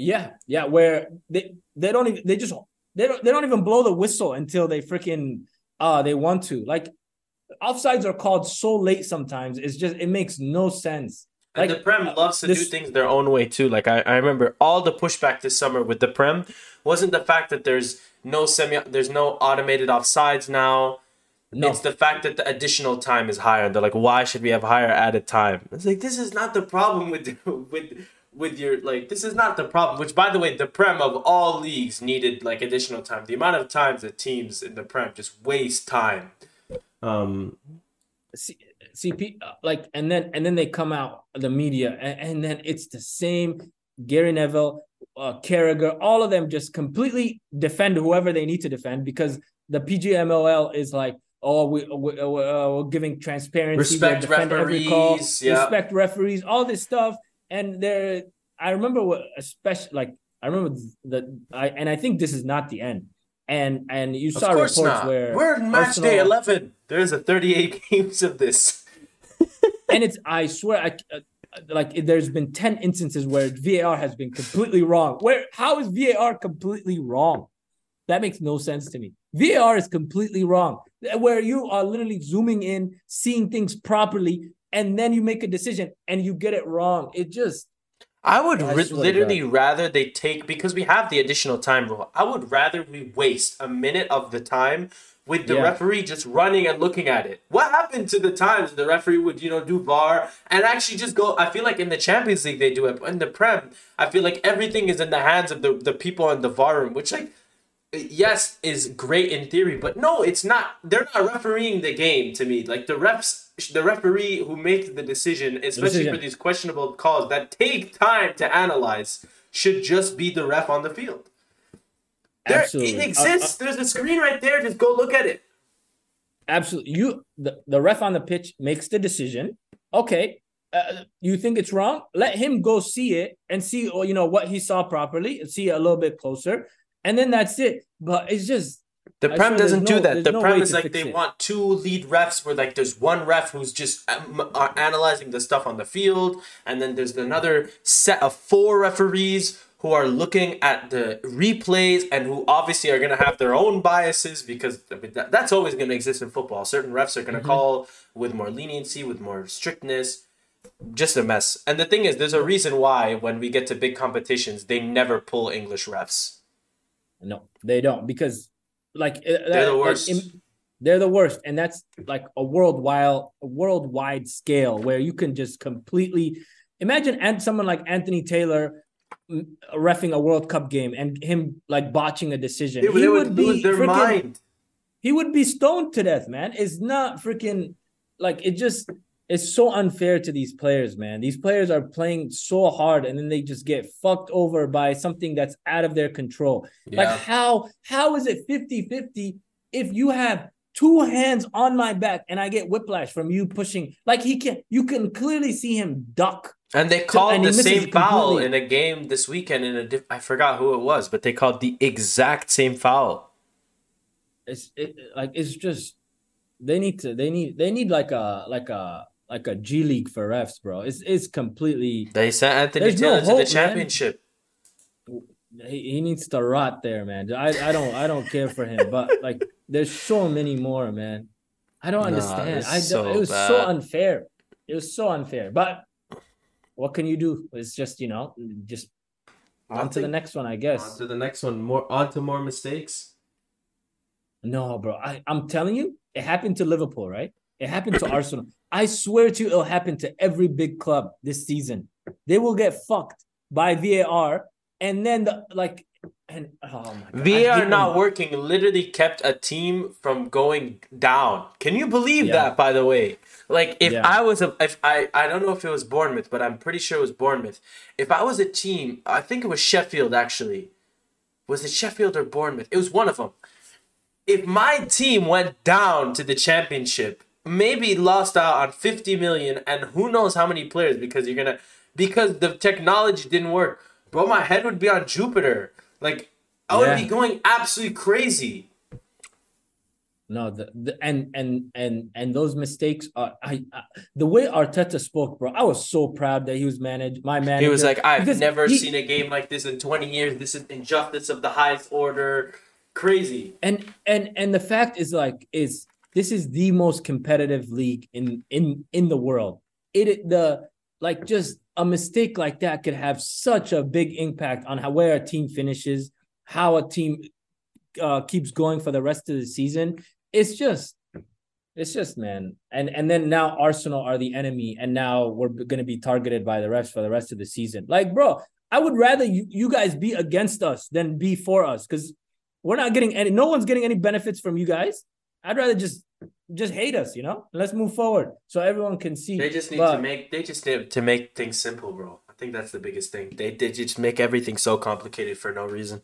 Yeah, yeah, where they they don't even they just they don't they don't even blow the whistle until they freaking uh they want to. Like offsides are called so late sometimes. It's just it makes no sense. Like, and the Prem loves to this, do things their own way too. Like I, I remember all the pushback this summer with the Prem wasn't the fact that there's no semi there's no automated offsides now. No. It's the fact that the additional time is higher. They're like, why should we have higher added time? It's like this is not the problem with [laughs] with with your like this is not the problem which by the way the prem of all leagues needed like additional time. The amount of times that teams in the prem just waste time. Um see, see uh, like and then and then they come out the media and, and then it's the same gary neville uh, Carragher, all of them just completely defend whoever they need to defend because the PGMOL is like, oh, we, we, uh, we're giving transparency, respect referees, call, yeah. respect referees, all this stuff and there I remember what especially like I remember that I and I think this is not the end. And and you saw reports not. where we're in match Arsenal, day eleven. There's a 38 [laughs] games of this, and it's I swear I. Uh, like there's been 10 instances where VAR has been completely wrong. Where how is VAR completely wrong? That makes no sense to me. VAR is completely wrong. Where you are literally zooming in, seeing things properly, and then you make a decision and you get it wrong. It just I would literally rather they take because we have the additional time rule. I would rather we waste a minute of the time with the yeah. referee just running and looking at it. What happened to the times the referee would, you know, do VAR and actually just go? I feel like in the Champions League they do it, but in the Prem, I feel like everything is in the hands of the, the people in the VAR room, which like yes is great in theory, but no, it's not. They're not refereeing the game to me. Like the refs the referee who makes the decision, especially decision. for these questionable calls that take time to analyze, should just be the ref on the field. There, Absolutely. It exists. Uh, uh, There's a screen right there. Just go look at it. Absolutely. You the, the ref on the pitch makes the decision. Okay. Uh, you think it's wrong? Let him go see it and see, or you know, what he saw properly and see it a little bit closer, and then that's it. But it's just the Prem doesn't do that. The no Prem is like they it. want two lead refs where like there's one ref who's just um, analyzing the stuff on the field, and then there's another set of four referees who are looking at the replays and who obviously are going to have their own biases because I mean, that, that's always going to exist in football. Certain refs are going to mm-hmm. call with more leniency, with more strictness. Just a mess. And the thing is, there's a reason why when we get to big competitions, they never pull English refs. No, they don't because like uh, they're the worst. Like, they're the worst, and that's like a worldwide a worldwide scale where you can just completely imagine and someone like Anthony Taylor refing a World Cup game and him like botching a decision. He would, lose their freaking, mind. he would be stoned to death, man. It's not freaking like it just it's so unfair to these players, man. These players are playing so hard and then they just get fucked over by something that's out of their control. Yeah. Like how how is it 50-50 if you have two hands on my back and I get whiplash from you pushing like he can you can clearly see him duck. And they called and the same foul in a game this weekend in a diff- I forgot who it was, but they called the exact same foul. It's it, like it's just they need to they need they need like a like a like a G League for refs, bro. It's it's completely. They sent Anthony Taylor no to the championship. He, he needs to rot there, man. I, I don't I don't care for him, but like there's so many more, man. I don't nah, understand. I so it was bad. so unfair. It was so unfair. But what can you do? It's just you know just on to the next one, I guess. On to the next one. More on to more mistakes. No, bro. I, I'm telling you, it happened to Liverpool, right? It happened to Arsenal. I swear to you, it'll happen to every big club this season. They will get fucked by VAR, and then the like. And oh my God. VAR not working literally kept a team from going down. Can you believe yeah. that? By the way, like if yeah. I was a, if I, I don't know if it was Bournemouth, but I'm pretty sure it was Bournemouth. If I was a team, I think it was Sheffield actually. Was it Sheffield or Bournemouth? It was one of them. If my team went down to the championship maybe lost out on 50 million and who knows how many players because you're gonna because the technology didn't work. Bro my head would be on jupiter. Like i would be going absolutely crazy. No the, the and and and and those mistakes are I, I, the way arteta spoke bro i was so proud that he was managed my manager. he was like i've never he, seen a game like this in 20 years. This is injustice of the highest order. Crazy. And and and the fact is like is this is the most competitive league in in in the world. It the like just a mistake like that could have such a big impact on how where a team finishes, how a team uh, keeps going for the rest of the season. It's just it's just man and and then now arsenal are the enemy and now we're going to be targeted by the refs for the rest of the season like bro i would rather you, you guys be against us than be for us because we're not getting any no one's getting any benefits from you guys I'd rather just just hate us, you know. Let's move forward so everyone can see. They just need but, to make they just need to make things simple, bro. I think that's the biggest thing. They they just make everything so complicated for no reason.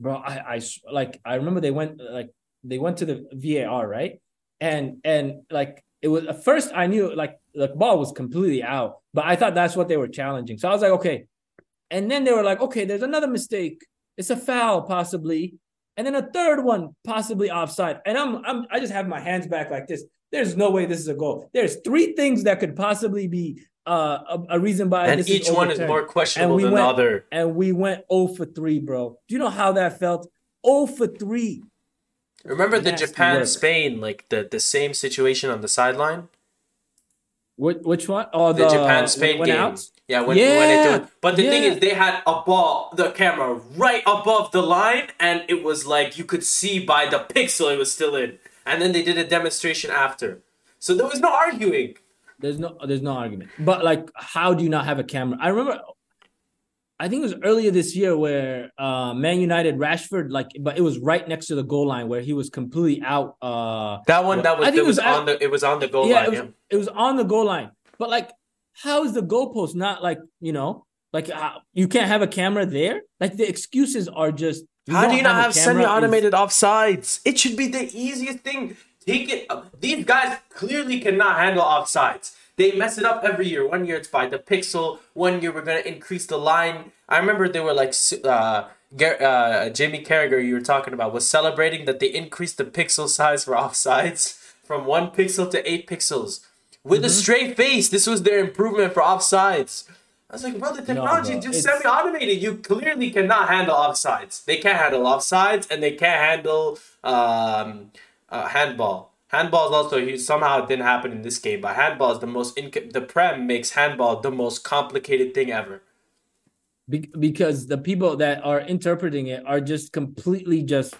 Bro, I I like I remember they went like they went to the VAR right, and and like it was at first I knew like the ball was completely out, but I thought that's what they were challenging. So I was like, okay, and then they were like, okay, there's another mistake. It's a foul possibly and then a third one possibly offside. And I'm, I'm I just have my hands back like this. There's no way this is a goal. There's three things that could possibly be uh, a, a reason why. And each is one is more questionable than went, the other. And we went 0 for 3, bro. Do you know how that felt? 0 for 3. Remember the Japan Spain, like the, the same situation on the sideline? Which, which one? Oh, the, the Japan Spain game. Out? Yeah, when, yeah, when it do, but the yeah. thing is, they had a ball, the camera right above the line, and it was like you could see by the pixel it was still in. And then they did a demonstration after, so there was no arguing. There's no, there's no argument. But like, how do you not have a camera? I remember, I think it was earlier this year where uh, Man United Rashford, like, but it was right next to the goal line where he was completely out. Uh, that one, that was, I think it was, was on the, it was on the goal yeah, line. It was, yeah. it was on the goal line. But like how is the goalpost not like you know like uh, you can't have a camera there? Like the excuses are just. How do you not have, have semi-automated is... offsides? It should be the easiest thing. Take it. Uh, these guys clearly cannot handle offsides. They mess it up every year. One year it's by the pixel. One year we're gonna increase the line. I remember they were like uh, uh, Jamie Carragher you were talking about was celebrating that they increased the pixel size for [laughs] offsides from one pixel to eight pixels with mm-hmm. a straight face. This was their improvement for offsides. I was like, bro, the technology no, is just semi automated. You clearly cannot handle offsides. They can't handle offsides and they can't handle um, uh, handball. Handball is also somehow it didn't happen in this game, but handball is the most inc- the prem makes handball the most complicated thing ever. Be- because the people that are interpreting it are just completely just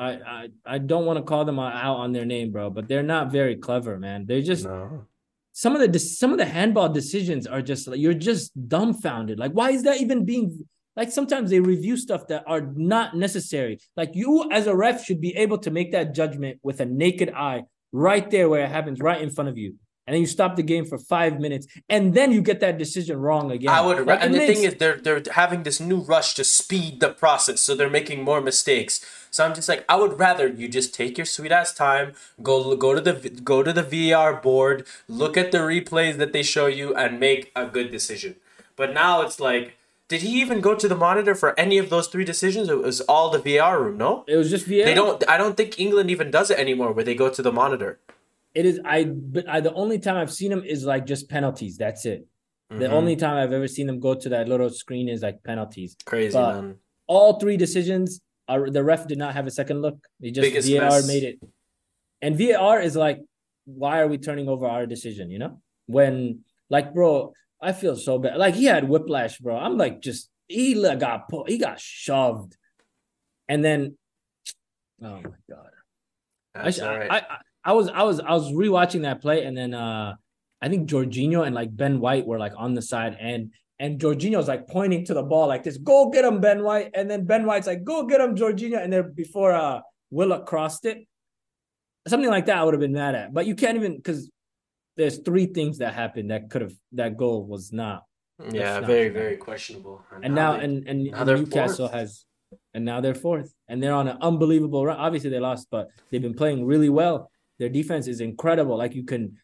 I I, I don't want to call them out on their name, bro, but they're not very clever, man. They're just no. some of the some of the handball decisions are just like you're just dumbfounded. Like, why is that even being like sometimes they review stuff that are not necessary. Like you as a ref should be able to make that judgment with a naked eye right there where it happens right in front of you. And then you stop the game for five minutes, and then you get that decision wrong again. I would, Like, and the thing is, they're they're having this new rush to speed the process, so they're making more mistakes. So I'm just like, I would rather you just take your sweet ass time, go go to the go to the VAR board, look at the replays that they show you, and make a good decision. But now it's like, did he even go to the monitor for any of those three decisions? It was all the VR room, no? it was just VAR. They don't. I don't think England even does it anymore, where they go to the monitor. It is I but I the only time I've seen them is like just penalties. That's it. The Mhm. only time I've ever seen them go to that little screen is like penalties. crazy but- man. All three decisions are the ref did not have a second look. They just Biggest VAR mess. made it. And VAR is like, why are we turning over our decision? You know? When like bro, I feel so bad. Like he had whiplash, bro. I'm like just he got pulled, he got shoved. And then oh my god. I, That's sh- all right. I, I I was I was I was rewatching that play and then uh I think Jorginho and like Ben White were like on the side and and Jorginho's like pointing to the ball like this, go get him, Ben White. And then Ben White's like, go get him, Jorginho. And then before uh Willock crossed it, something like that I would have been mad at. But you can't even because there's three things that happened that could have that goal was not. yeah, very very questionable. And now they- and and, now and Newcastle fourth. has and now they're fourth and they're on an unbelievable run. Obviously they lost, but they've been playing really well. Their defense is incredible. Like you can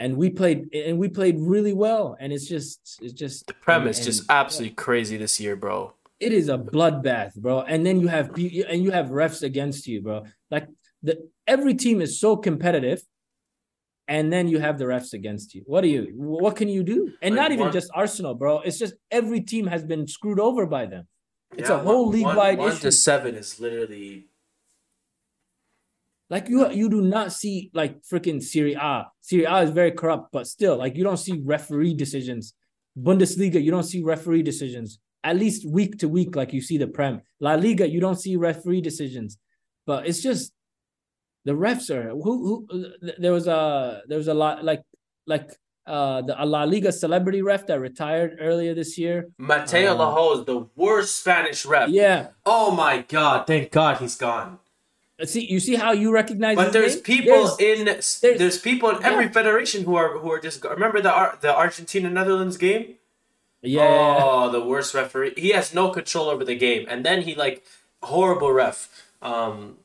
and we played and we played really well. And it's just it's just the premise and- just absolutely crazy this year, bro. it is a bloodbath, bro. And then you have and you have refs against you, bro. Like the every team is so competitive, and then you have the refs against you. What do you? What can you do? And Like not even one- just Arsenal, bro. It's just every team has been screwed over by them. It's Yeah, a whole league-wide one, one to seven is literally Like you, you do not see like freaking Serie A. Serie A is very corrupt, but still, like you don't see referee decisions. Bundesliga, you don't see referee decisions. At least week to week, like you see the Prem. La Liga, you don't see referee decisions. But it's just the refs are who who. There was a there was a lot like like uh the a La Liga celebrity ref that retired earlier this year. Mateu Uh, Lahoz is the worst Spanish ref. Yeah, Oh my god! Thank God he's gone. See you see how you recognize. But there's name? people There's- in there's, people in every yeah. federation who are who are just remember the the Argentina Netherlands game. yeah. Oh, the worst referee. He has no control over the game, and then he like horrible ref. Um,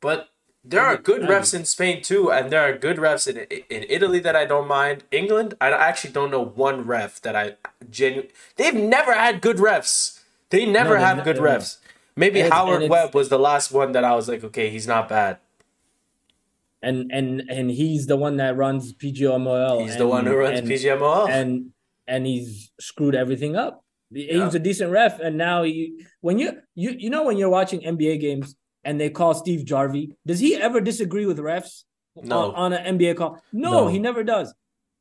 but there are good refs in Spain too, and there are good refs in in Italy that I don't mind. England, I actually don't know one ref that I genuine. They've never had good refs. They never they have good they refs. Maybe And Howard and Webb was the last one that I was like, okay, he's not bad. and and and he's the one that runs PGMOL. He's and, the one who runs and, PGMOL. and and he's screwed everything up. He Yeah. was a decent ref, and now he when you you you know when you're watching NBA games and they call Steve Javie, does he ever disagree with refs No. on, on an NBA call? No, No. he never does.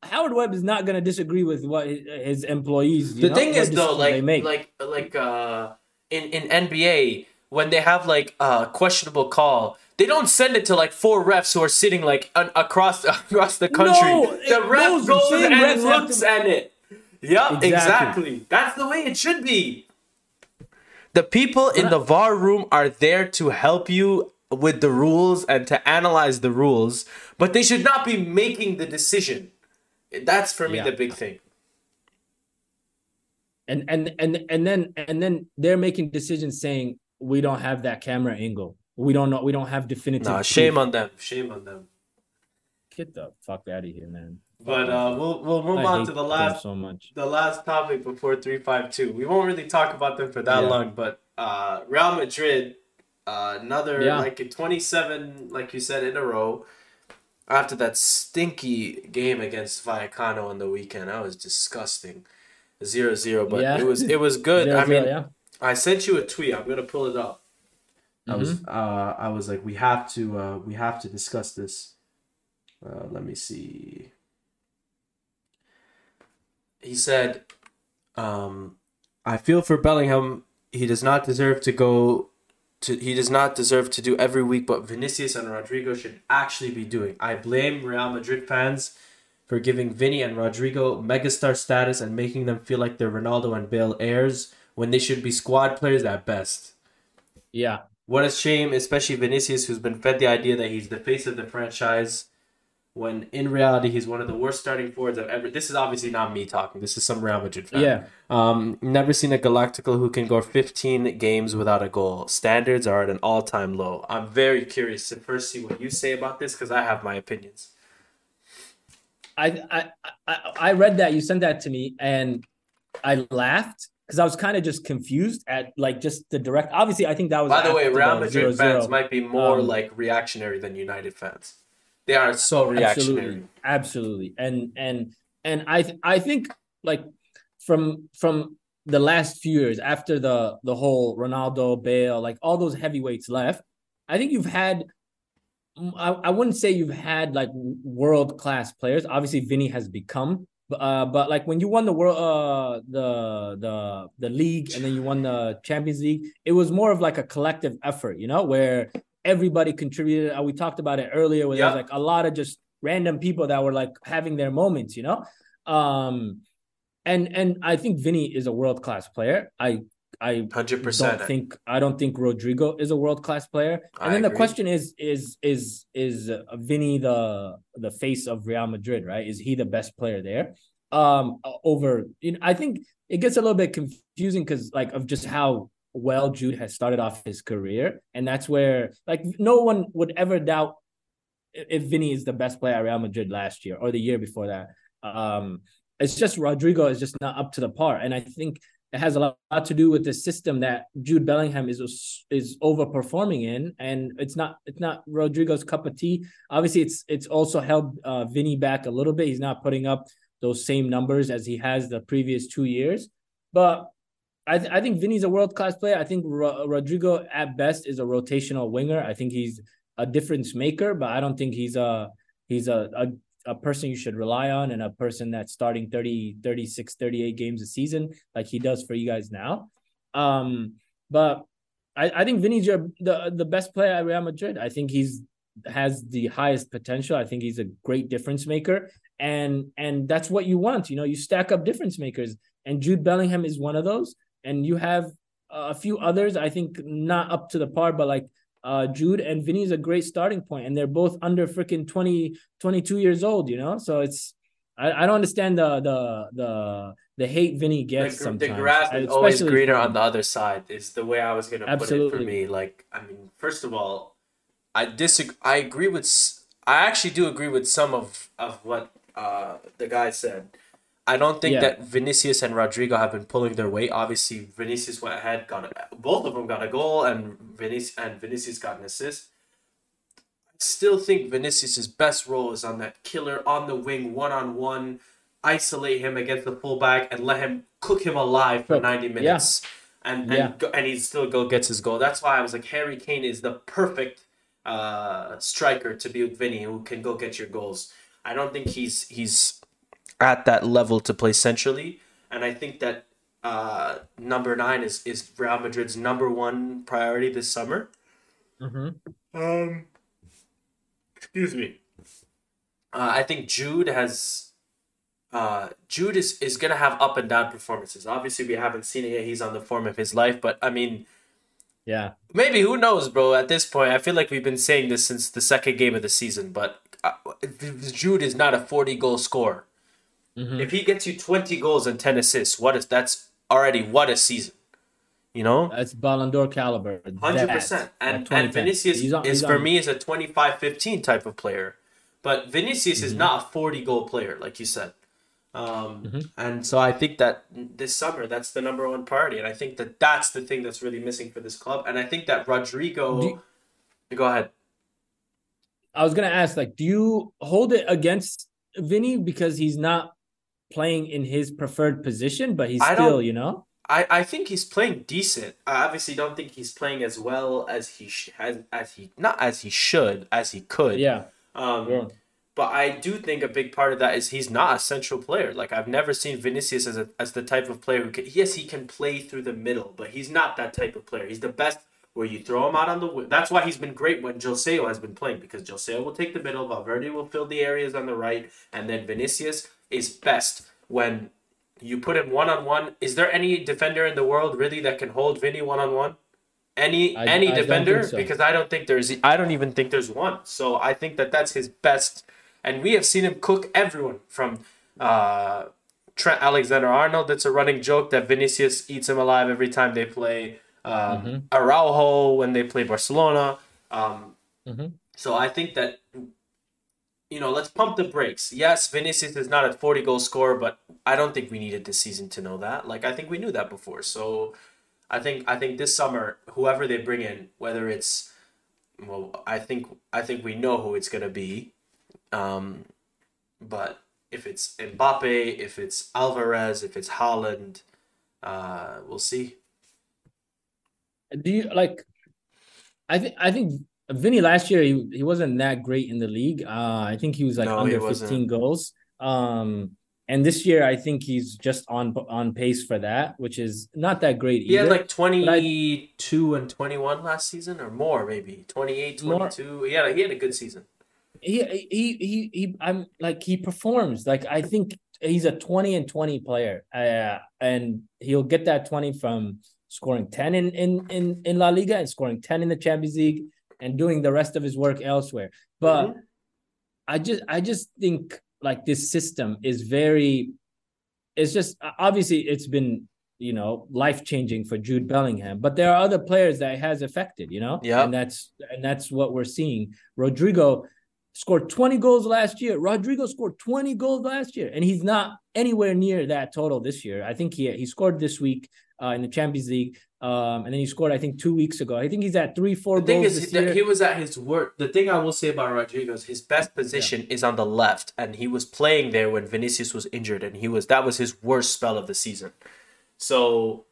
Howard Webb is not going to disagree with what his, employees. you the know, thing is though like make. like like uh in in nba when they have like a questionable call they don't send it to like four refs who are sitting like un- across [laughs] across the country No, the it- ref those goes same and refs looks to- at it yep exactly. Exactly. that's the way it should be the people in the var room are there to help you with the rules and to analyze the rules but they should not be making the decision that's for me Yeah. the big thing and and and and then and then they're making decisions saying we don't have that camera angle. We don't know. We don't have definitive. Nah, proof." shame on them. Shame on them. Get the fuck out of here, man. But uh, we'll we'll move I on to the last so much. the last topic before three five two. We won't really talk about them for that Yeah. long, but uh, Real Madrid, uh, another Yeah. like a twenty seven, like you said, in a row. After that stinky game against Vallecano on the weekend, that was disgusting. Zero zero, but Yeah. it was it was [laughs] good. Zero, I mean, zero, yeah. I sent you a tweet. I'm gonna pull it up. I was Mm-hmm. uh I was like we have to uh we have to discuss this. Uh let me see. He said um I feel for Bellingham he does not deserve to go to he does not deserve to do every week what Vinicius and Rodrygo should actually be doing. I blame Real Madrid fans for giving Vinny and Rodrygo megastar status and making them feel like they're Ronaldo and Bale heirs when they should be squad players at best. Yeah. What a shame, especially Vinicius, who's been fed the idea that he's the face of the franchise, when in reality he's one of the worst starting forwards I've ever. This is obviously not me talking. This is some Real Madrid fan. Yeah. Um, never seen a Galáctico who can go 15 games without a goal. Standards are at an all-time low. I'm very curious to first see what you say about this because I have my opinions. I, I I read that you sent that to me and I laughed because I was kind of just confused at like just the direct. Obviously, I think that was. By the way, Real Madrid 0-0. fans might be more Um, like reactionary than United fans. They are so reactionary. absolutely absolutely and and and i i think like from from the last few years after the the whole ronaldo bale like all those heavyweights left i think you've had i, I wouldn't say you've had like world class players obviously vinny has become but uh but like when you won the world uh the the the league and then you won the champions league it was more of like a collective effort you know where everybody contributed. Uh, We talked about it earlier, where Yeah. there's like a lot of just random people that were like having their moments, you know. Um, and and I think Vinny is a world class player. I I Hundred don't percent. think I don't think Rodrygo is a world class player. And I then the question is is is is Vinny the the face of Real Madrid, right? Is he the best player there? Um over you know, I think it gets a little bit confusing cuz like of just how well Jude has started off his career and that's where like no one would ever doubt if Vinny is the best player at Real Madrid last year or the year before that. Um it's just Rodrygo is just not up to the par and I think it has a lot, to do with the system that Jude Bellingham is is overperforming in, and it's not it's not Rodrygo's cup of tea. Obviously, it's it's also held uh, Vinny back a little bit. He's not putting up those same numbers as he has the previous two years, but. I, th- I think Vinny's a world class player. I think Ro- Rodrygo at best is a rotational winger. I think he's a difference maker, but I don't think he's a he's a, a a person you should rely on and a person that's starting 30 36 38 games a season like he does for you guys now. Um but i i think Vinny's your the the best player at real madrid i think he's has the highest potential. I think he's a great difference maker. And and that's what you want you know you stack up difference makers. And jude bellingham is one of those. And you have a few others i think not up to the par but like uh Jude and Vinny is a great starting point and they're both under freaking 20 22 years old you know so it's I, I don't understand the the the the hate Vinny gets gr- sometimes the grass is always especially greener on the other side. Is the way I was gonna put it for me. Like, I mean, first of all, I disagree. I agree with. I actually do agree with some of of what uh the guy said. I don't think Yeah. that Vinicius and Rodrygo have been pulling their weight. Obviously, Vinicius went ahead, got a, both of them got a goal, and Vinicius and Vinicius got an assist. I still think Vinicius's best role is on that killer on the wing, one on one, isolate him against the fullback and let him cook him alive for ninety minutes, and and Yeah. go, and he still go gets his goal. That's why I was like Harry Kane is the perfect uh striker to be with Vinny who can go get your goals. I don't think he's he's at that level to play centrally, and I think that uh number nine is is Real Madrid's number one priority this summer. Mhm. Um, excuse me. Uh, I think Jude has. Uh, Jude is, is gonna have up and down performances. Obviously, we haven't seen it yet. He's on the form of his life, but I mean, yeah maybe who knows, bro? At this point, I feel like we've been saying this since the second game of the season. But uh, Jude is not a forty goal scorer. Mhm. If he gets you twenty goals and ten assists, what is that's already what a season, you know? that's Ballon d'Or caliber Hundred That, percent. like And 2010. and Vinicius He's on- is he's for me is a 25-15 type of player, but Vinicius Mm-hmm. is not a forty goal player, like you said. Um, Mm-hmm. and so I think that this summer that's the number one priority, and I think that that's the thing that's really missing for this club. And I think that Rodrygo. You- Go ahead. I was gonna ask, like, do you hold it against Vinny because he's not playing in his preferred position, but he's I still, you know, I, I think he's playing decent. I obviously don't think he's playing as well as he sh- has as he not as he should as he could. yeah, Um, yeah. But I do think a big part of that is he's not a central player. Like I've never seen Vinicius as a, as the type of player who can. Yes, he can play through the middle, but he's not that type of player. He's the best where you throw him out on the. That's why he's been great when Joselu has been playing because Joselu will take the middle, Valverde will fill the areas on the right, and then Vinicius is best when you put him one on one. Is there any defender in the world really that can hold Vinny one on one? Any I- any I defender? so. Because I don't think there's. I don't even think there's one. So I think that that's his best. And we have seen him cook everyone from uh, Trent Alexander Arnold. It's a running joke that Vinicius eats him alive every time they play. Um, Mhm. Araujo when they play Barcelona. Um, Mhm. So I think that you know, let's pump the brakes. Yes, Vinicius is not a 40 goal scorer, but I don't think we needed this season to know that. Like I think we knew that before. So I think I think this summer, whoever they bring in, whether it's well, I think I think we know who it's gonna be. Um, but if it's Mbappe, if it's Alvarez, if it's Haaland, uh, we'll see. Do you like? I think I think Vinny last year he, he wasn't that great in the league. Uh, I think he was like No, under fifteen goals. Um, and this year I think he's just on on pace for that, which is not that great He either. had like 22 and 21 last season or more, maybe 28, More. 22. Yeah, he had a good season. he he he he I'm like he performs like I think he's a 20 and 20 player uh, and he'll get that 20 from scoring 10 in in in in La Liga and scoring 10 in the Champions League and doing the rest of his work elsewhere. But Mhm. I just I just think like this system is very it's just obviously it's been you know life changing for Jude Bellingham but there are other players that it has affected you know? Yeah. and that's and that's what we're seeing. Rodrygo scored 20 goals last year. Rodrygo scored 20 goals last year and he's not anywhere near that total this year. I think he he scored this week uh, in the Champions League um and then he scored I think 2 weeks ago I think he's at 3 4 The thing goals is year he was at his work. The thing I will say about Rodrygo is his best position is on the left, and he was playing there when Vinicius was injured, and he was that was his worst spell of the season. So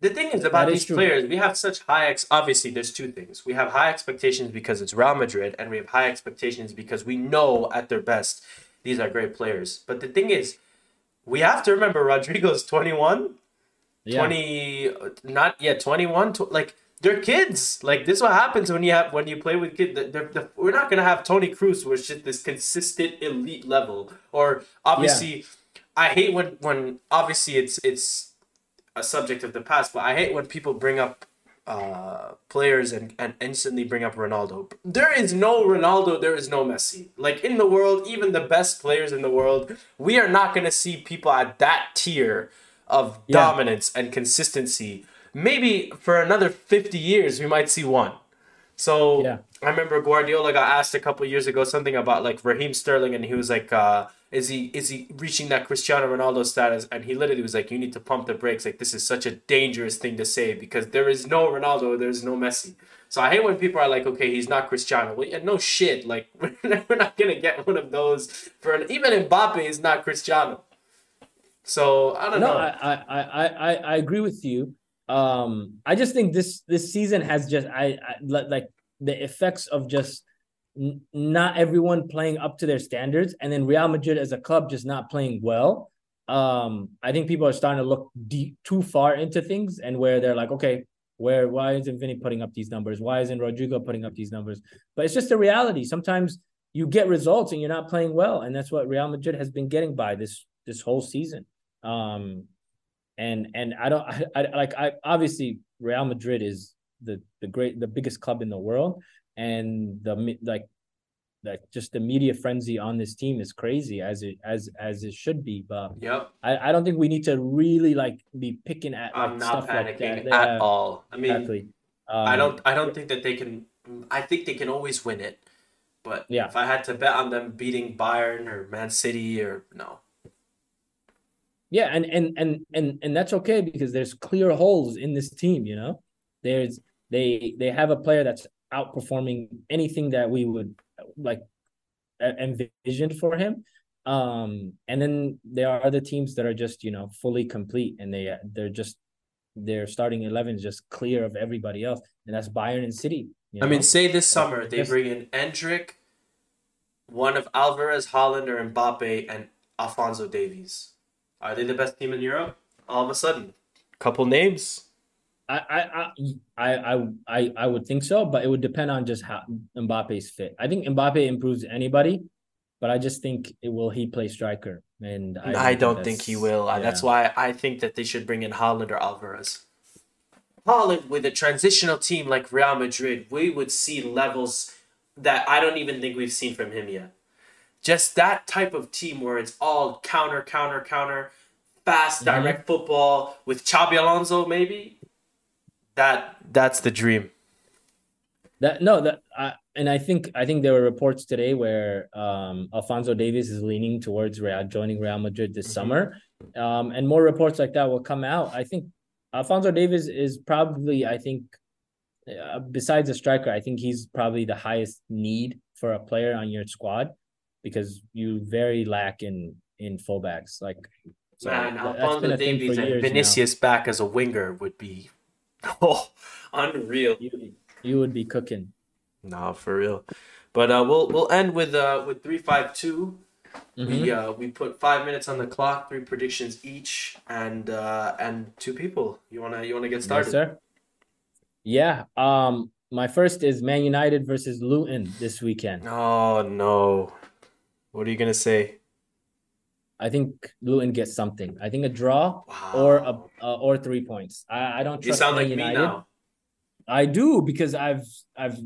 the thing is about is these true. players, we have such high ex. Obviously, there's two things. We have high expectations because it's Real Madrid, and we have high expectations because we know at their best these are great players. But the thing is, we have to remember Rodrygo's 21. Yeah. 20 not yet 21 tw- like they're kids. Like this is what happens when you have when you play with kids they're, they're, we're not gonna have toni kroos which is this consistent elite level. Or obviously i hate when when obviously it's it's a subject of the past but i hate when people bring up uh players and and instantly bring up ronaldo. There is no ronaldo there is no messi. Like in the world even the best players in the world we are not gonna see people at that tier of Yeah. dominance and consistency. Maybe for another 50 years, we might see one. So Yeah. I remember Guardiola got asked a couple years ago something about like Raheem Sterling, and he was like, uh, "Is he is he reaching that Cristiano Ronaldo status?" And he literally was like, "You need to pump the brakes. Like this is such a dangerous thing to say because there is no Ronaldo, there is no Messi." So I hate when people are like, "Okay, he's not Cristiano." Well, yeah, no shit. Like [laughs] we're not gonna get one of those for an, even Mbappe is not Cristiano. So I don't no, know. I, I, I, I, I agree with you. Um, I just think this this season has just I, I like the effects of just n- not everyone playing up to their standards, and then Real Madrid as a club just not playing well. Um, I think people are starting to look deep too far into things, and where they're like, okay, where why isn't Vinny putting up these numbers? Why isn't Rodrygo putting up these numbers? But it's just a reality. Sometimes you get results and you're not playing well, and that's what Real Madrid has been getting by this this whole season. Um, and and I don't [laughs] I, I like I obviously Real Madrid is the the great the biggest club in the world, and the like like just the media frenzy on this team is crazy as it as as it should be. But Yep. I, I don't think we need to really like be picking at I'm like, not stuff like panicking that. at Yeah, all. I mean, Exactly. Um, I don't. I don't think that they can. I think they can always win it, but Yeah. if I had to bet on them beating Bayern or Man City or no, Yeah, and and and and and that's okay because there's clear holes in this team. You know, there's they they have a player that's outperforming anything that we would like envisioned for him. Um, and then there are other teams that are just you know fully complete, and they they're just their starting eleven is just clear of everybody else, and that's Bayern and City. you I mean, say this summer they bring in Endrick, one of Alvarez, Haaland, or Mbappe, and Alphonso Davies. Are they the best team in Europe? All of a sudden, couple names. I, I, I, I, I, I would think so, but it would depend on just how Mbappe's fit. I think Mbappe improves anybody, but I just think it will he play striker. and I don't, think, he will. Uh, That's why I think that they should bring in Haaland or Alvarez. Haaland with a transitional team like Real Madrid, we would see levels that I don't even think we've seen from him yet. Just that type of team where it's all counter, counter, counter, fast, Mhm. direct football with Xabi Alonso, maybe. That that's the dream. That no, that uh, and I think I think there were reports today where um Alphonso Davies is leaning towards Real joining Real Madrid this Mhm. summer, um, and more reports like that will come out. I think Alphonso Davies is probably I think uh, besides a striker, I think he's probably the highest need for a player on your squad because you very lack in in fullbacks like. So Man, Alphonso been a thing Davies and years now. Vinicius back as a winger would be [laughs] oh unreal. You, you would be cooking. No, for real. But uh, we'll we'll end with uh with three five two. Mhm. We uh we put five minutes on the clock, three predictions each, and uh and two people. You wanna you wanna get started? Yes, sir. Yeah. Um, my first is Man United versus Luton this weekend. Oh no. What are you gonna say? I think Luton gets something. I think a draw Wow. or a uh, or three points. I, I don't you sound like United. me now. I do because I've I've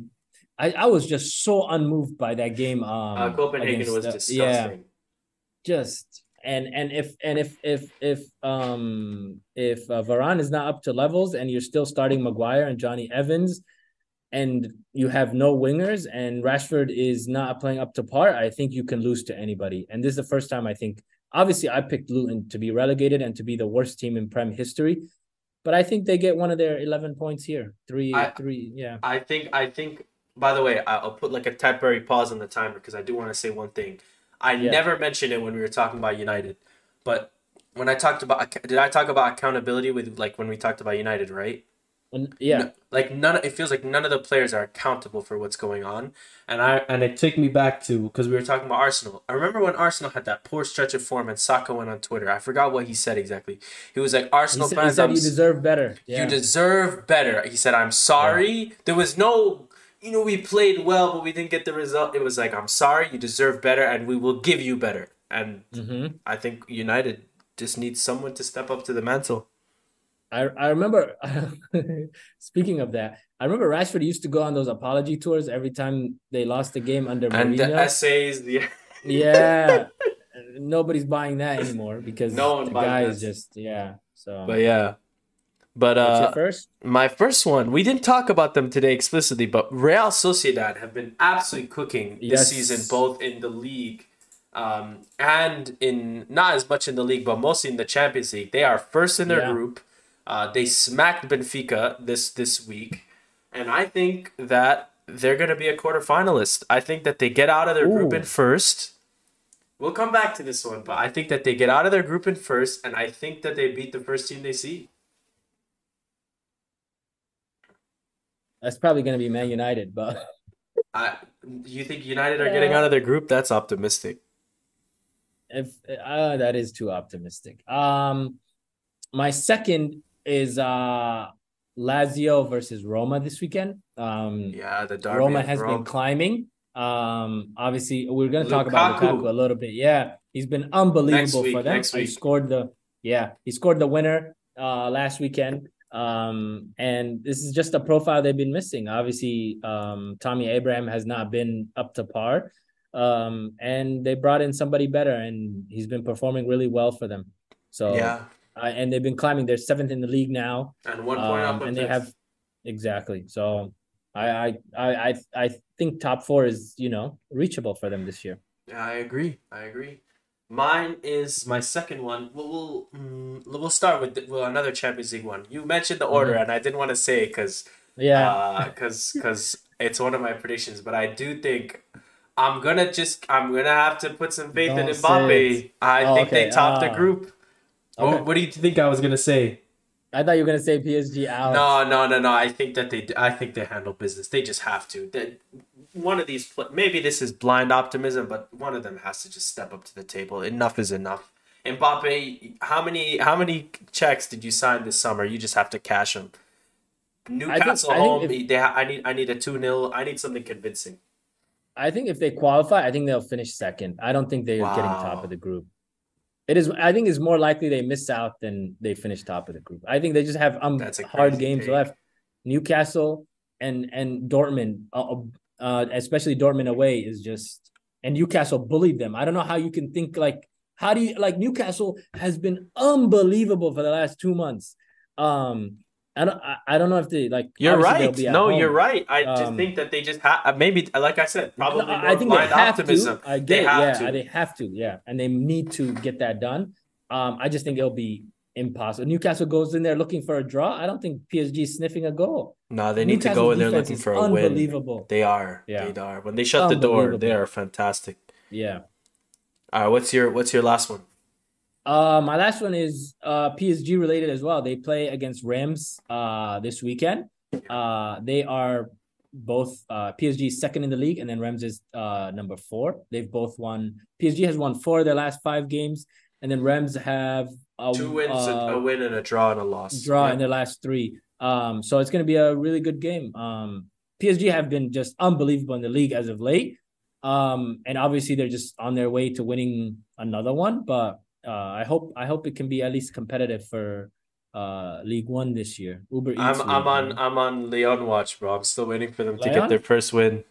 I, I was just so unmoved by that game. Um, Uh, Copenhagen against was disgusting. Yeah, just and and if and if if if um if uh, Varane is not up to levels and you're still starting Maguire and Jonny Evans and you have no wingers and Rashford is not playing up to par, I think you can lose to anybody. And this is the first time I think obviously I picked Luton to be relegated and to be the worst team in Prem history. But I think they get one of their 11 points here. Three, I- three, yeah. I think I think by the way, I'll put like a temporary pause on the timer because I do want to say one thing. I Yeah. never mentioned it when we were talking about United, but when I talked about did I talk about accountability with like when we talked about United, right? Yeah. No- like none it feels like none of the players are accountable for what's going on. And i and it took me back to because we were talking about arsenal. I remember when arsenal had that poor stretch of form and Saka went on twitter. I forgot what he said exactly. He was like He arsenal said, he fans said you deserve better. Yeah. you deserve better. He said i'm sorry. There was no you know we played well but we didn't get the result. It was like i'm sorry. You deserve better and we will give you better. And hmm i think united just needs someone to step up to the mantle I I remember [laughs] speaking of that, I remember Rashford used to go on those apology tours every time they lost a game under and the Mourinho. essays the [laughs] yeah. Nobody's buying that anymore because No one the guy that. is just yeah. So but yeah but uh first? My first one, we didn't talk about them today explicitly, but Real Sociedad have been absolutely cooking this Yes. season, both in the league um, and in not as much in the league, but mostly in the Champions League. They are first in their Yeah. group. Uh, they smacked Benfica this this week, and I think that they're going to be a quarterfinalist. I think that they get out of their group in first. We'll come back to this one, but I think that they get out of their group in first, and I think that they beat the first team they see. That's probably gonna be Man United, but [laughs] I, you think United are getting out of their group? That's optimistic. if uh, that is too optimistic. Um, my second is uh Lazio versus Roma this weekend. Um, Yeah, the derby. Roma has Rome. been climbing. Um, obviously, we're gonna talk about Lukaku. Lukaku a little bit. Yeah, he's been unbelievable week, for them. He scored the yeah, he scored the winner uh last weekend. Um, and this is just a profile they've been missing. Obviously, um, Tammy Abraham has not been up to par. Um, and they brought in somebody better, and he's been performing really well for them. So Yeah, uh, and they've been climbing. They're seventh in the league now. and one point Um, up, and they have exactly. So I, I I I think top four is you know reachable for them this year. Yeah, I agree. I agree. Mine is my second one. We'll we'll, mm, we'll start with the, well, another Champions League one. You mentioned the order, Mhm. and I didn't want to say because Yeah, because because it's one of my predictions. But I do think I'm gonna just I'm gonna have to put some faith in Don't say Mbappe. I Oh, think they okay. top the Ah. group. Okay. What, what do you think I was gonna say? I thought you were gonna say PSG out. No, no, no, no. I think that they. I think they handle business. They just have to. They, one of these. Maybe this is blind optimism, but one of them has to just step up to the table. Enough is enough. Mbappe, how many how many checks did you sign this summer? You just have to cash them. Newcastle I think home. if- they I need I need a two 0 I need something convincing. I think if they qualify, I think they'll finish second. I don't think they're getting top of the group. It is. I think it's more likely they miss out than they finish top of the group. I think they just have um hard games take. left. Newcastle and and Dortmund, uh, uh, especially Dortmund away, is just and Newcastle bullied them. I don't know how you can think like how do you like Newcastle has been unbelievable for the last two months. Um, I don't I, don't know if they like. You're right. No, home. you're right. I just Um, think that they just have maybe like I said, probably No, I think they have optimism. to. I get They it. have Yeah, to. they have to. Yeah, and they need to get that done. Um, I just think it'll be impossible. Newcastle goes in there looking for a draw. I don't think PSG is sniffing a goal. No, they need to go in there looking for a win. Unbelievable. They are. Yeah. They are. When they shut the door, they are fantastic. Yeah. All right, what's your what's your last one? Uh, my last one is uh PSG related as well. They play against Reims uh this weekend. Uh, they are both uh PSG second in the league, and then Reims is uh number four. They've both won. PSG has won four of their last five games, and then Reims have a, Two wins, a, uh, a win, and a draw and a loss. draw Yeah. in their last three. Um, so it's going to be a really good game. Um, PSG have been just unbelievable in the league as of late. Um, and obviously they're just on their way to winning another one. But I hope I hope it can be at least competitive for uh League One this year. Uber Eats. I'm League, I'm on. I'm on Lyon watch, bro. I'm still waiting for them to get their first win.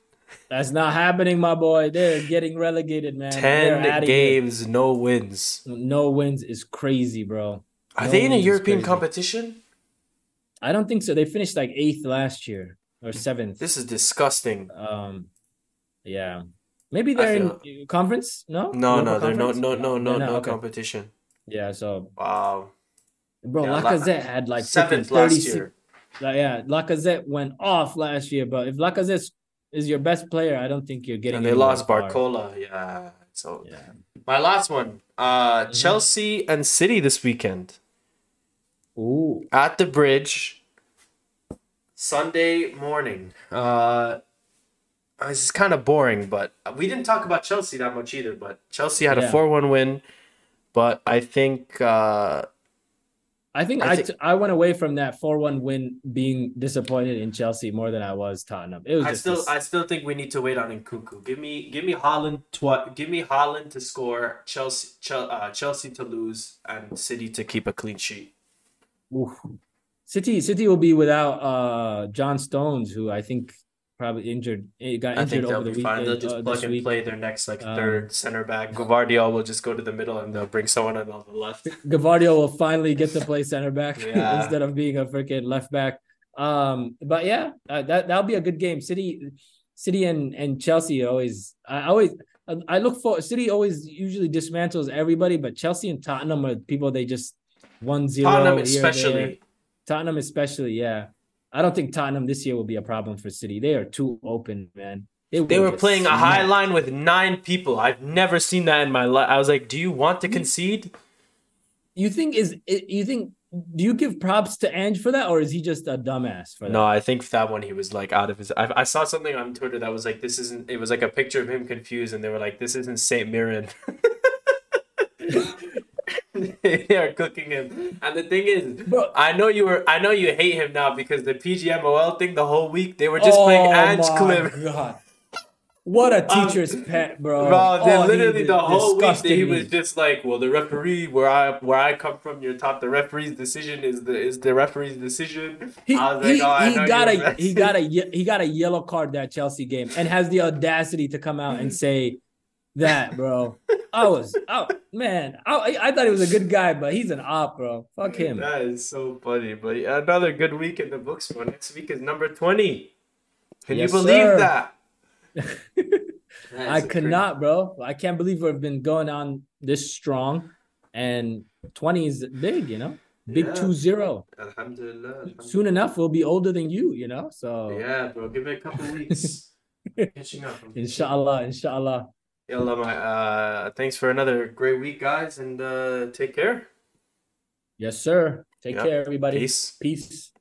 That's not happening, my boy. They're getting relegated, man. Ten games, no wins. No wins is crazy, bro. Are No they in a European competition? I don't think so. They finished like eighth last year or seventh. This is disgusting. Um, yeah, maybe they're in conference. No, No, no, they're no, no, no, no, no competition. Yeah, so Wow. bro, Yeah, La- Lacazette had like Seventh last 36 year. Like, yeah, Lacazette went off last year, but if Lacazette is your best player, I don't think you're getting. And they lost. Barcola. Yeah. So Yeah, my last one. Uh Mm-hmm. Chelsea and City this weekend. ooh, At the bridge. Sunday morning. Uh this is kind of boring, but we didn't talk about Chelsea that much either. But Chelsea had a 4 1 win. But I think uh I think I I think- t- I went away from that four one win being disappointed in Chelsea more than I was Tottenham. It was I still this- I still think we need to wait on Nkunku. Give me give me Haaland tw- give me Haaland to score, Chelsea Chel- uh, Chelsea to lose, and City to keep a clean sheet. Oof. City City will be without uh John Stones, who I think probably injured. He got I injured think they'll over the weekend. fine. They'll just uh, plug and week. play their next like Um, third center back. Gvardiol will just go to the middle and they'll bring someone on the left. [laughs] Gavardio will finally get to play center back [laughs] Yeah. instead of being a freaking left back. Um, but yeah, uh, that that'll be a good game. City, City and and Chelsea always. I always. I look for City always usually dismantles everybody, but Chelsea and Tottenham are people they just one zero. Tottenham especially. Tottenham especially, yeah. I don't think Tottenham this year will be a problem for City. They are too open, man. They will were playing a high line with nine people. I've never seen that in my life. I was like, "Do you want to concede?" You think is you think do you give props to Ange for that, or is he just a dumbass for that? No, I think that one he was like out of his. I, I saw something on Twitter that was like, "This isn't." It was like a picture of him confused, and they were like, "This isn't Saint Mirren." [laughs] [laughs] they are cooking him, and the thing is, Bro. I know you were. I know you hate him now because the PGMOL thing the whole week they were just Oh playing Ange clip. God. What a Um, teacher's pet, bro. Bro, they Oh, literally the whole week he was just like, "Well, the referee where I where I come from, you're taught the referee's decision is the is the referee's decision." He, "Oh, he got a he got a he got a yellow card that Chelsea game and has the audacity to come out and [laughs] say that, bro. I was oh man, I, I thought he was a good guy, but he's an op, bro. Fuck him. That is so funny. But another good week in the books. For next week is number twenty. Can Yes, you believe sir. that? [laughs] I cannot, bro. I can't believe we've been going on this strong, and twenty is big, you know, big Yeah. two zero. Alhamdulillah. alhamdulillah. Soon enough, we'll be older than you, you know. So Yeah, bro. Give it a couple weeks. [laughs] Catching up. I'm catching up. inshallah, inshallah. Yalla, my, uh, thanks for another great week, guys, and uh, take care. Yes, sir. Take Yeah. care, everybody. Peace. Peace.